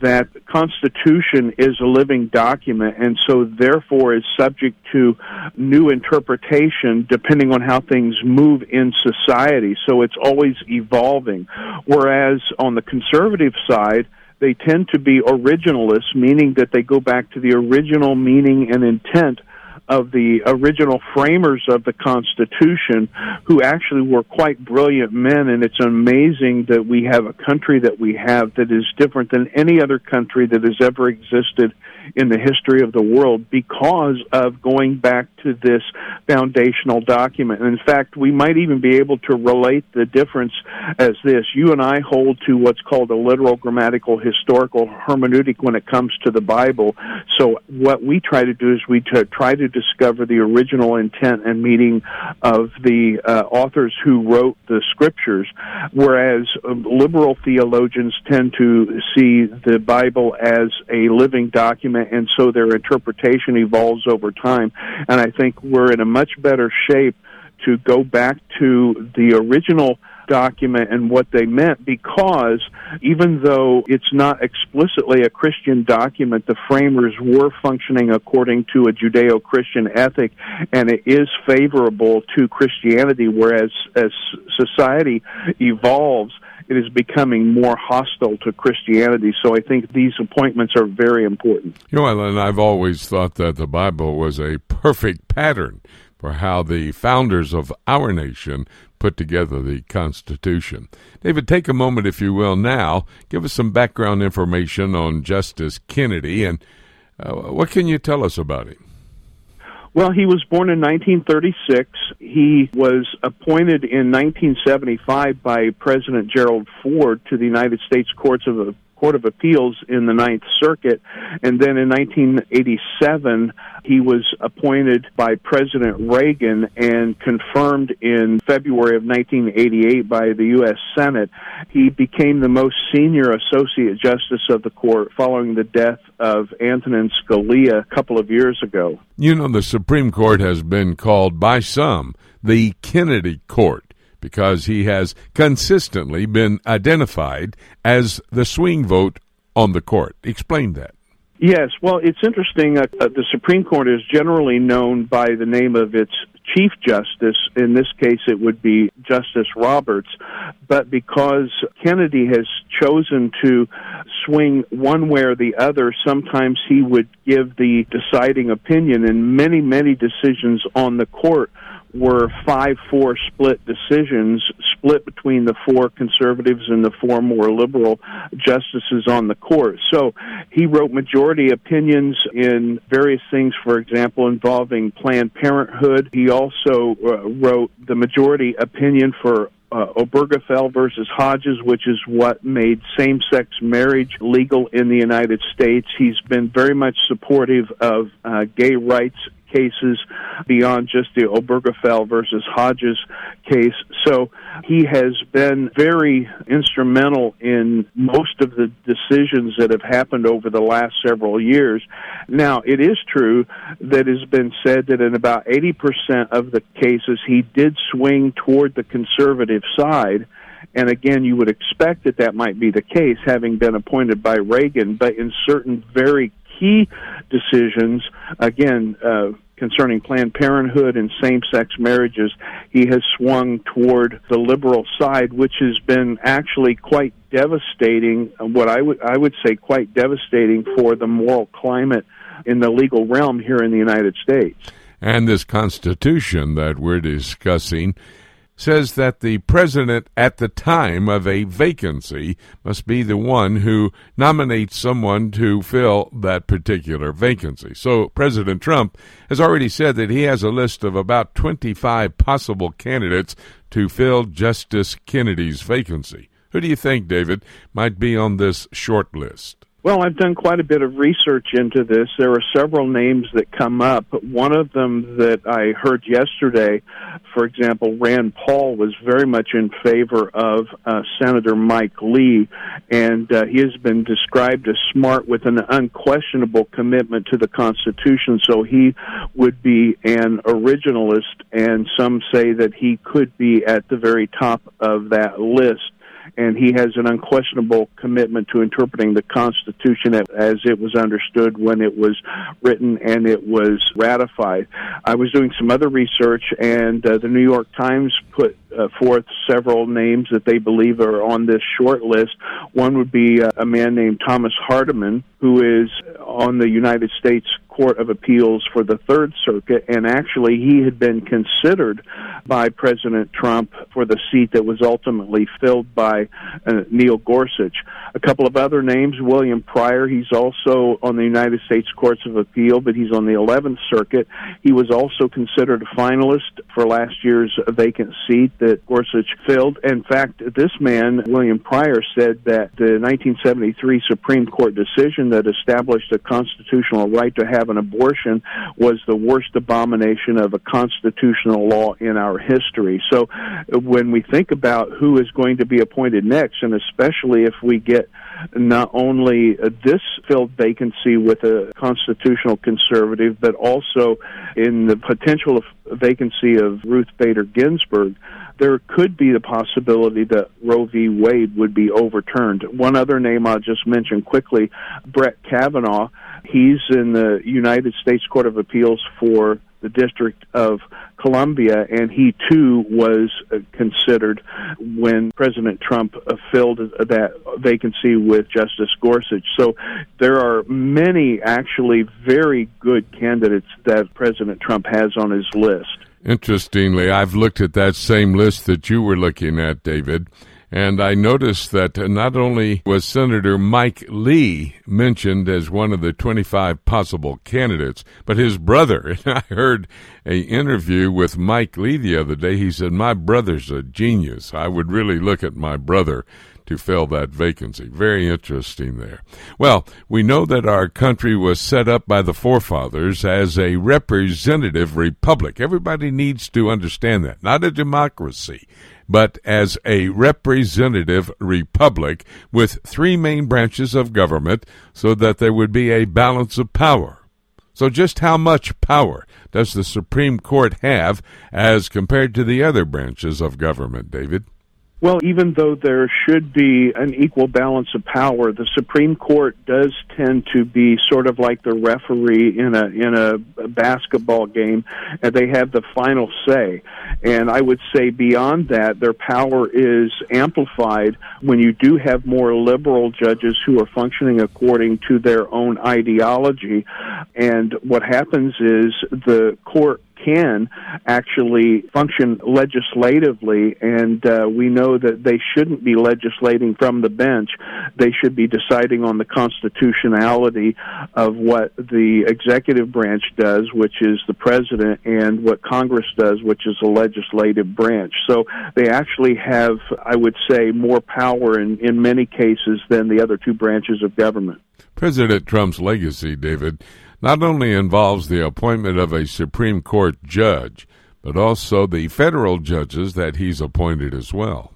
that the Constitution is a living document and so therefore is subject to new interpretation depending on how things move in society. So it's always evolving. Whereas on the conservative side, they tend to be originalists, meaning that they go back to the original meaning and intent of the original framers of the Constitution who actually were quite brilliant men, and it's amazing that we have a country that we have that is different than any other country that has ever existed in the history of the world because of going back to this foundational document. And in fact, we might even be able to relate the difference as this. You and I hold to what's called a literal grammatical historical hermeneutic when it comes to the Bible. So what we try to do is we try to discover the original intent and meaning of the uh, authors who wrote the scriptures, whereas um, liberal theologians tend to see the Bible as a living document, and so their interpretation evolves over time. And I think we're in a much better shape to go back to the original document and what they meant because even though it's not explicitly a Christian document, the framers were functioning according to a Judeo Christian ethic and it is favorable to Christianity, whereas as society evolves, it is becoming more hostile to Christianity. So I think these appointments are very important. You know, and I've always thought that the Bible was a perfect pattern for how the founders of our nation put together the Constitution. David, take a moment, if you will, now. Give us some background information on Justice Kennedy, and uh, what can you tell us about him? Well, he was born in 1936. He was appointed in 1975 by President Gerald Ford to the United States Courts of Court of Appeals in the Ninth Circuit. And then in 1987, he was appointed by President Reagan and confirmed in February of 1988 by the U.S. Senate. He became the most senior Associate Justice of the Court following the death of Antonin Scalia a couple of years ago. You know, the Supreme Court has been called by some the Kennedy Court because he has consistently been identified as the swing vote on the court. Explain that. Yes, well, it's interesting. Uh, uh, the Supreme Court is generally known by the name of its Chief Justice. In this case, it would be Justice Roberts. But because Kennedy has chosen to swing one way or the other, sometimes he would give the deciding opinion, in many, many decisions on the court were 5 4 split decisions, split between the four conservatives and the four more liberal justices on the court. So he wrote majority opinions in various things, for example, involving Planned Parenthood. He also uh, wrote the majority opinion for uh, Obergefell versus Hodges, which is what made same sex marriage legal in the United States. He's been very much supportive of uh, gay rights cases beyond just the Obergefell versus Hodges case. So he has been very instrumental in most of the decisions that have happened over the last several years. Now, it is true that it has been said that in about 80% of the cases he did swing toward the conservative side. And again, you would expect that that might be the case, having been appointed by Reagan, but in certain very key decisions, again, uh, concerning Planned Parenthood and same sex marriages, he has swung toward the liberal side, which has been actually quite devastating, what I would, I would say quite devastating for the moral climate in the legal realm here in the United States. And this Constitution that we're discussing says that the president at the time of a vacancy must be the one who nominates someone to fill that particular vacancy. So President Trump has already said that he has a list of about 25 possible candidates to fill Justice Kennedy's vacancy. Who do you think, David, might be on this short list? Well, I've done quite a bit of research into this. There are several names that come up. One of them that I heard yesterday, for example, Rand Paul was very much in favor of uh, Senator Mike Lee, and uh, he has been described as smart with an unquestionable commitment to the Constitution, so he would be an originalist, and some say that he could be at the very top of that list and he has an unquestionable commitment to interpreting the Constitution as it was understood when it was written and it was ratified. I was doing some other research, and uh, the New York Times put uh, forth several names that they believe are on this short list. One would be uh, a man named Thomas Hardiman, who is on the United States Court of Appeals for the Third Circuit, and actually he had been considered by President Trump for the seat that was ultimately filled by uh, Neil Gorsuch. A couple of other names, William Pryor, he's also on the United States Courts of Appeal, but he's on the 11th Circuit. He was also considered a finalist for last year's vacant seat that Gorsuch filled. In fact, this man, William Pryor, said that the 1973 Supreme Court decision that established a constitutional right to have have an abortion was the worst abomination of a constitutional law in our history. So when we think about who is going to be appointed next, and especially if we get not only this filled vacancy with a constitutional conservative, but also in the potential of vacancy of Ruth Bader Ginsburg, there could be the possibility that Roe v. Wade would be overturned. One other name I'll just mention quickly Brett Kavanaugh. He's in the United States Court of Appeals for the District of Columbia, and he too was uh, considered when President Trump uh, filled that vacancy with Justice Gorsuch. So there are many actually very good candidates that President Trump has on his list. Interestingly, I've looked at that same list that you were looking at, David, and I noticed that not only was Senator Mike Lee mentioned as one of the 25 possible candidates, but his brother. And I heard a interview with Mike Lee the other day. He said, "My brother's a genius. I would really look at my brother." to fill that vacancy. Very interesting there. Well, we know that our country was set up by the forefathers as a representative republic. Everybody needs to understand that. Not a democracy, but as a representative republic with three main branches of government so that there would be a balance of power. So, just how much power does the Supreme Court have as compared to the other branches of government, David? Well, even though there should be an equal balance of power, the Supreme Court does tend to be sort of like the referee in a in a basketball game, and they have the final say. And I would say beyond that, their power is amplified when you do have more liberal judges who are functioning according to their own ideology. And what happens is the court can actually function legislatively, and uh, we know that they shouldn't be legislating from the bench. They should be deciding on the constitutionality of what the executive branch does, which is the president, and what Congress does, which is the legislative branch. So they actually have, I would say, more power in, in many cases than the other two branches of government. President Trump's legacy, David, not only involves the appointment of a Supreme Court judge, but also the federal judges that he's appointed as well.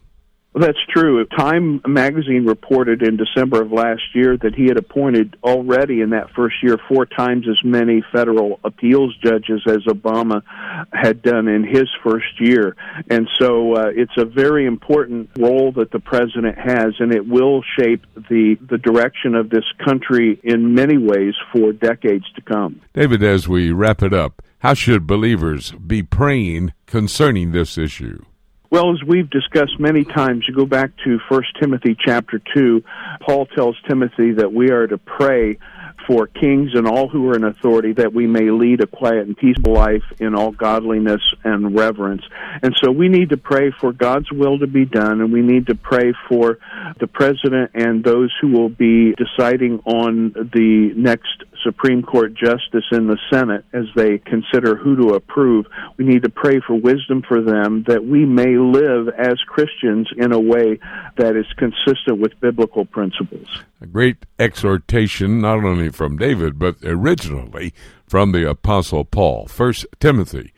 That's true. Time magazine reported in December of last year that he had appointed already in that first year four times as many federal appeals judges as Obama had done in his first year. And so uh, it's a very important role that the president has, and it will shape the, the direction of this country in many ways for decades to come. David, as we wrap it up, how should believers be praying concerning this issue? Well, as we've discussed many times, you go back to First Timothy chapter two. Paul tells Timothy that we are to pray for kings and all who are in authority that we may lead a quiet and peaceful life in all godliness and reverence. And so we need to pray for God's will to be done, and we need to pray for the president and those who will be deciding on the next Supreme Court justice in the Senate as they consider who to approve. We need to pray for wisdom for them that we may live as Christians in a way that is consistent with biblical principles. A great exhortation, not only from David, but originally from the Apostle Paul. First Timothy,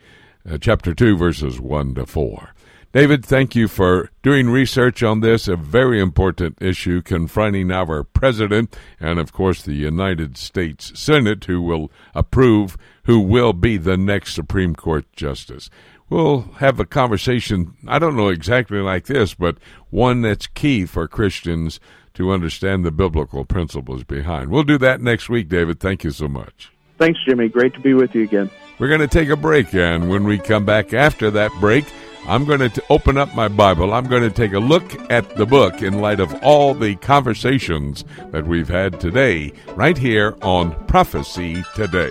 uh, chapter 2, verses 1 to 4. David, thank you for doing research on this, a very important issue confronting our president and, of course, the United States Senate, who will approve who will be the next Supreme Court justice. We'll have a conversation, I don't know exactly like this, but one that's key for Christians to understand the biblical principles behind. We'll do that next week, David. Thank you so much. Thanks, Jimmy. Great to be with you again. We're going to take a break, and when we come back after that break, I'm going to open up my Bible. I'm going to take a look at the book in light of all the conversations that we've had today, right here on Prophecy Today.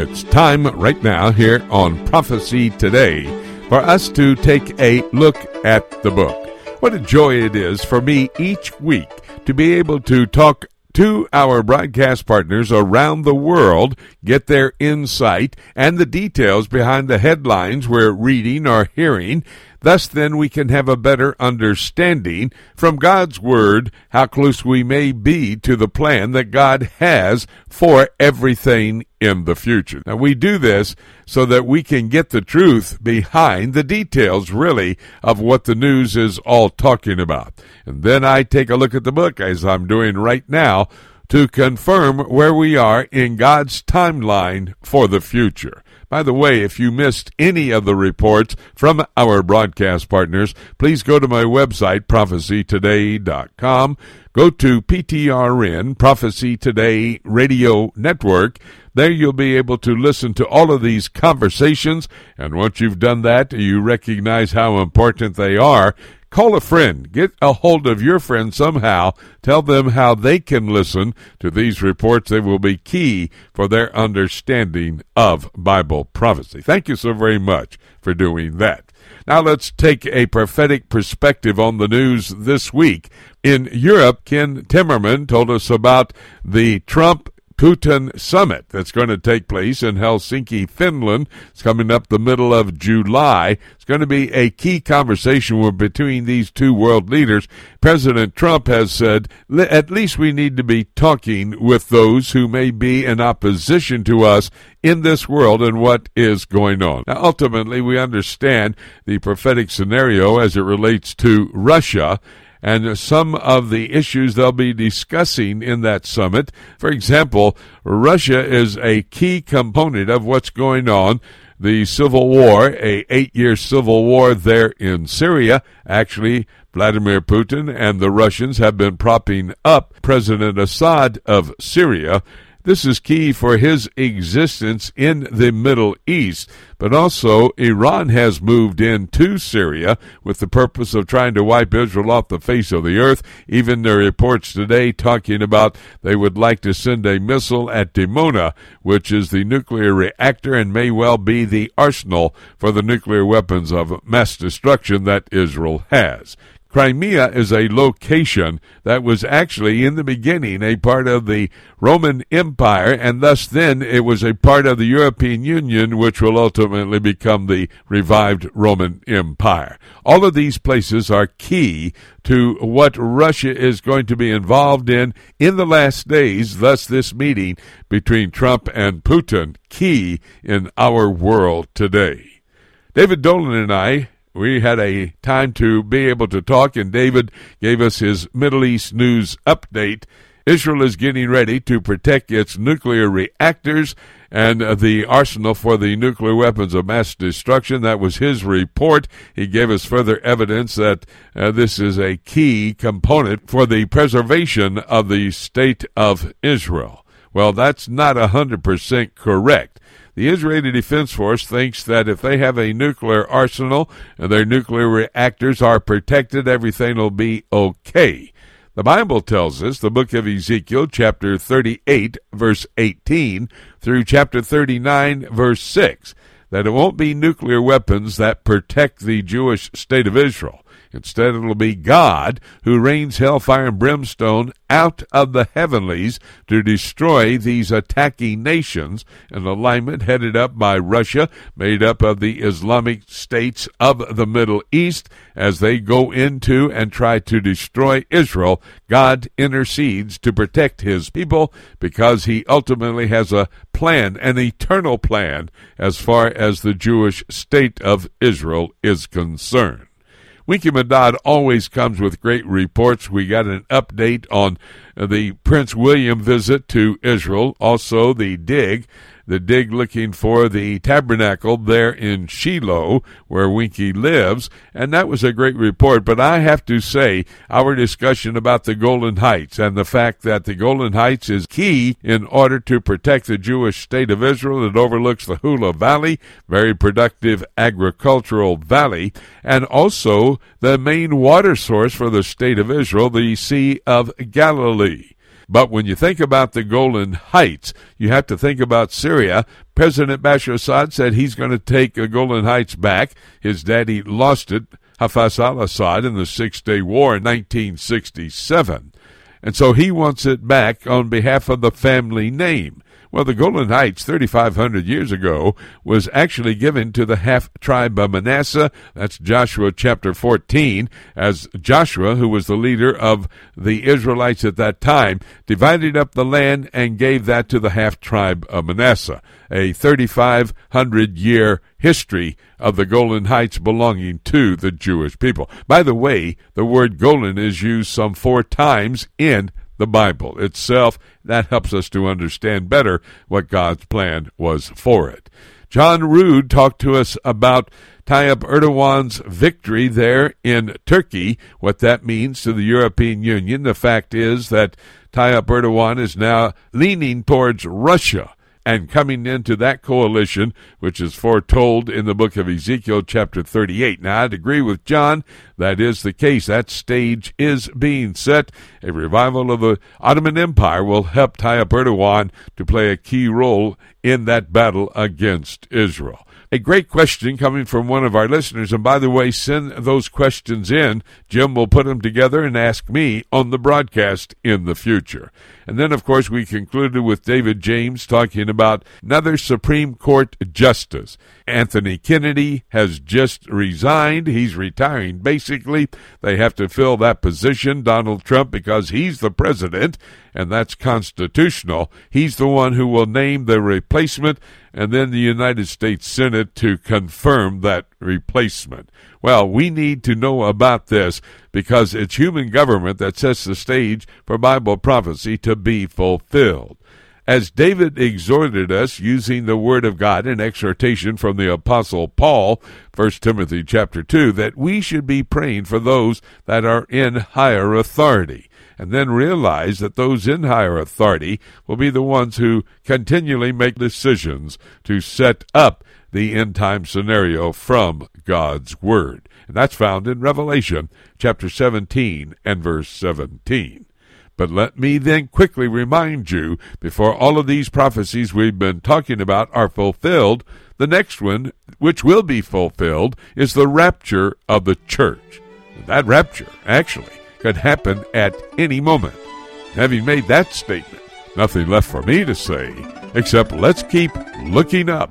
It's time right now here on Prophecy Today for us to take a look at the book. What a joy it is for me each week to be able to talk to our broadcast partners around the world, get their insight and the details behind the headlines we're reading or hearing. Thus, then, we can have a better understanding from God's Word how close we may be to the plan that God has for everything in the future. Now, we do this so that we can get the truth behind the details, really, of what the news is all talking about. And then I take a look at the book, as I'm doing right now, to confirm where we are in God's timeline for the future. By the way, if you missed any of the reports from our broadcast partners, please go to my website, prophecytoday.com. Go to PTRN, Prophecy Today Radio Network. There you'll be able to listen to all of these conversations. And once you've done that, you recognize how important they are. Call a friend. Get a hold of your friend somehow. Tell them how they can listen to these reports. They will be key for their understanding of Bible prophecy. Thank you so very much for doing that. Now let's take a prophetic perspective on the news this week. In Europe, Ken Timmerman told us about the Trump Putin summit that's going to take place in Helsinki, Finland. It's coming up the middle of July. It's going to be a key conversation between these two world leaders. President Trump has said, at least we need to be talking with those who may be in opposition to us in this world and what is going on. Now, ultimately, we understand the prophetic scenario as it relates to Russia and some of the issues they'll be discussing in that summit. For example, Russia is a key component of what's going on the civil war, a eight-year civil war there in Syria. Actually, Vladimir Putin and the Russians have been propping up President Assad of Syria this is key for his existence in the Middle East. But also, Iran has moved into Syria with the purpose of trying to wipe Israel off the face of the earth. Even the reports today talking about they would like to send a missile at Dimona, which is the nuclear reactor and may well be the arsenal for the nuclear weapons of mass destruction that Israel has. Crimea is a location that was actually in the beginning a part of the Roman Empire, and thus then it was a part of the European Union, which will ultimately become the revived Roman Empire. All of these places are key to what Russia is going to be involved in in the last days, thus this meeting between Trump and Putin, key in our world today. David Dolan and I we had a time to be able to talk, and David gave us his Middle East news update. Israel is getting ready to protect its nuclear reactors and the arsenal for the nuclear weapons of mass destruction. That was his report. He gave us further evidence that uh, this is a key component for the preservation of the state of Israel. Well, that's not a 100% correct. The Israeli Defense Force thinks that if they have a nuclear arsenal and their nuclear reactors are protected, everything will be okay. The Bible tells us, the book of Ezekiel, chapter 38, verse 18, through chapter 39, verse 6, that it won't be nuclear weapons that protect the Jewish state of Israel. Instead, it'll be God who rains hellfire and brimstone out of the heavenlies to destroy these attacking nations, an alignment headed up by Russia, made up of the Islamic states of the Middle East. As they go into and try to destroy Israel, God intercedes to protect his people because he ultimately has a plan, an eternal plan, as far as the Jewish state of Israel is concerned. Winky Medad always comes with great reports. We got an update on the Prince William visit to Israel, also the dig the dig looking for the tabernacle there in Shiloh, where Winky lives, and that was a great report. But I have to say, our discussion about the Golan Heights and the fact that the Golan Heights is key in order to protect the Jewish state of Israel that overlooks the Hula Valley, very productive agricultural valley, and also the main water source for the state of Israel, the Sea of Galilee. But when you think about the Golan Heights, you have to think about Syria. President Bashar Assad said he's going to take the Golan Heights back. His daddy lost it, Hafez al Assad, in the Six Day War in 1967. And so he wants it back on behalf of the family name. Well, the Golan Heights, 3,500 years ago, was actually given to the half tribe of Manasseh. That's Joshua chapter 14, as Joshua, who was the leader of the Israelites at that time, divided up the land and gave that to the half tribe of Manasseh. A 3,500 year history of the Golan Heights belonging to the Jewish people. By the way, the word Golan is used some four times in the Bible itself. That helps us to understand better what God's plan was for it. John Rood talked to us about Tayyip Erdogan's victory there in Turkey, what that means to the European Union. The fact is that Tayyip Erdogan is now leaning towards Russia and coming into that coalition, which is foretold in the book of Ezekiel, chapter 38. Now, I'd agree with John. That is the case. That stage is being set. A revival of the Ottoman Empire will help Tayyip Erdogan to play a key role in that battle against Israel. A great question coming from one of our listeners. And by the way, send those questions in. Jim will put them together and ask me on the broadcast in the future. And then, of course, we concluded with David James talking about another Supreme Court justice. Anthony Kennedy has just resigned. He's retiring, basically. They have to fill that position, Donald Trump, because he's the president, and that's constitutional. He's the one who will name the replacement, and then the United States Senate to confirm that replacement. Well, we need to know about this because it's human government that sets the stage for Bible prophecy to be fulfilled. As David exhorted us using the word of God in exhortation from the apostle Paul, 1 Timothy chapter 2, that we should be praying for those that are in higher authority and then realize that those in higher authority will be the ones who continually make decisions to set up the end time scenario from God's Word. And that's found in Revelation chapter 17 and verse 17. But let me then quickly remind you, before all of these prophecies we've been talking about are fulfilled, the next one, which will be fulfilled, is the rapture of the church. That rapture, actually, could happen at any moment. Having made that statement, nothing left for me to say except let's keep looking up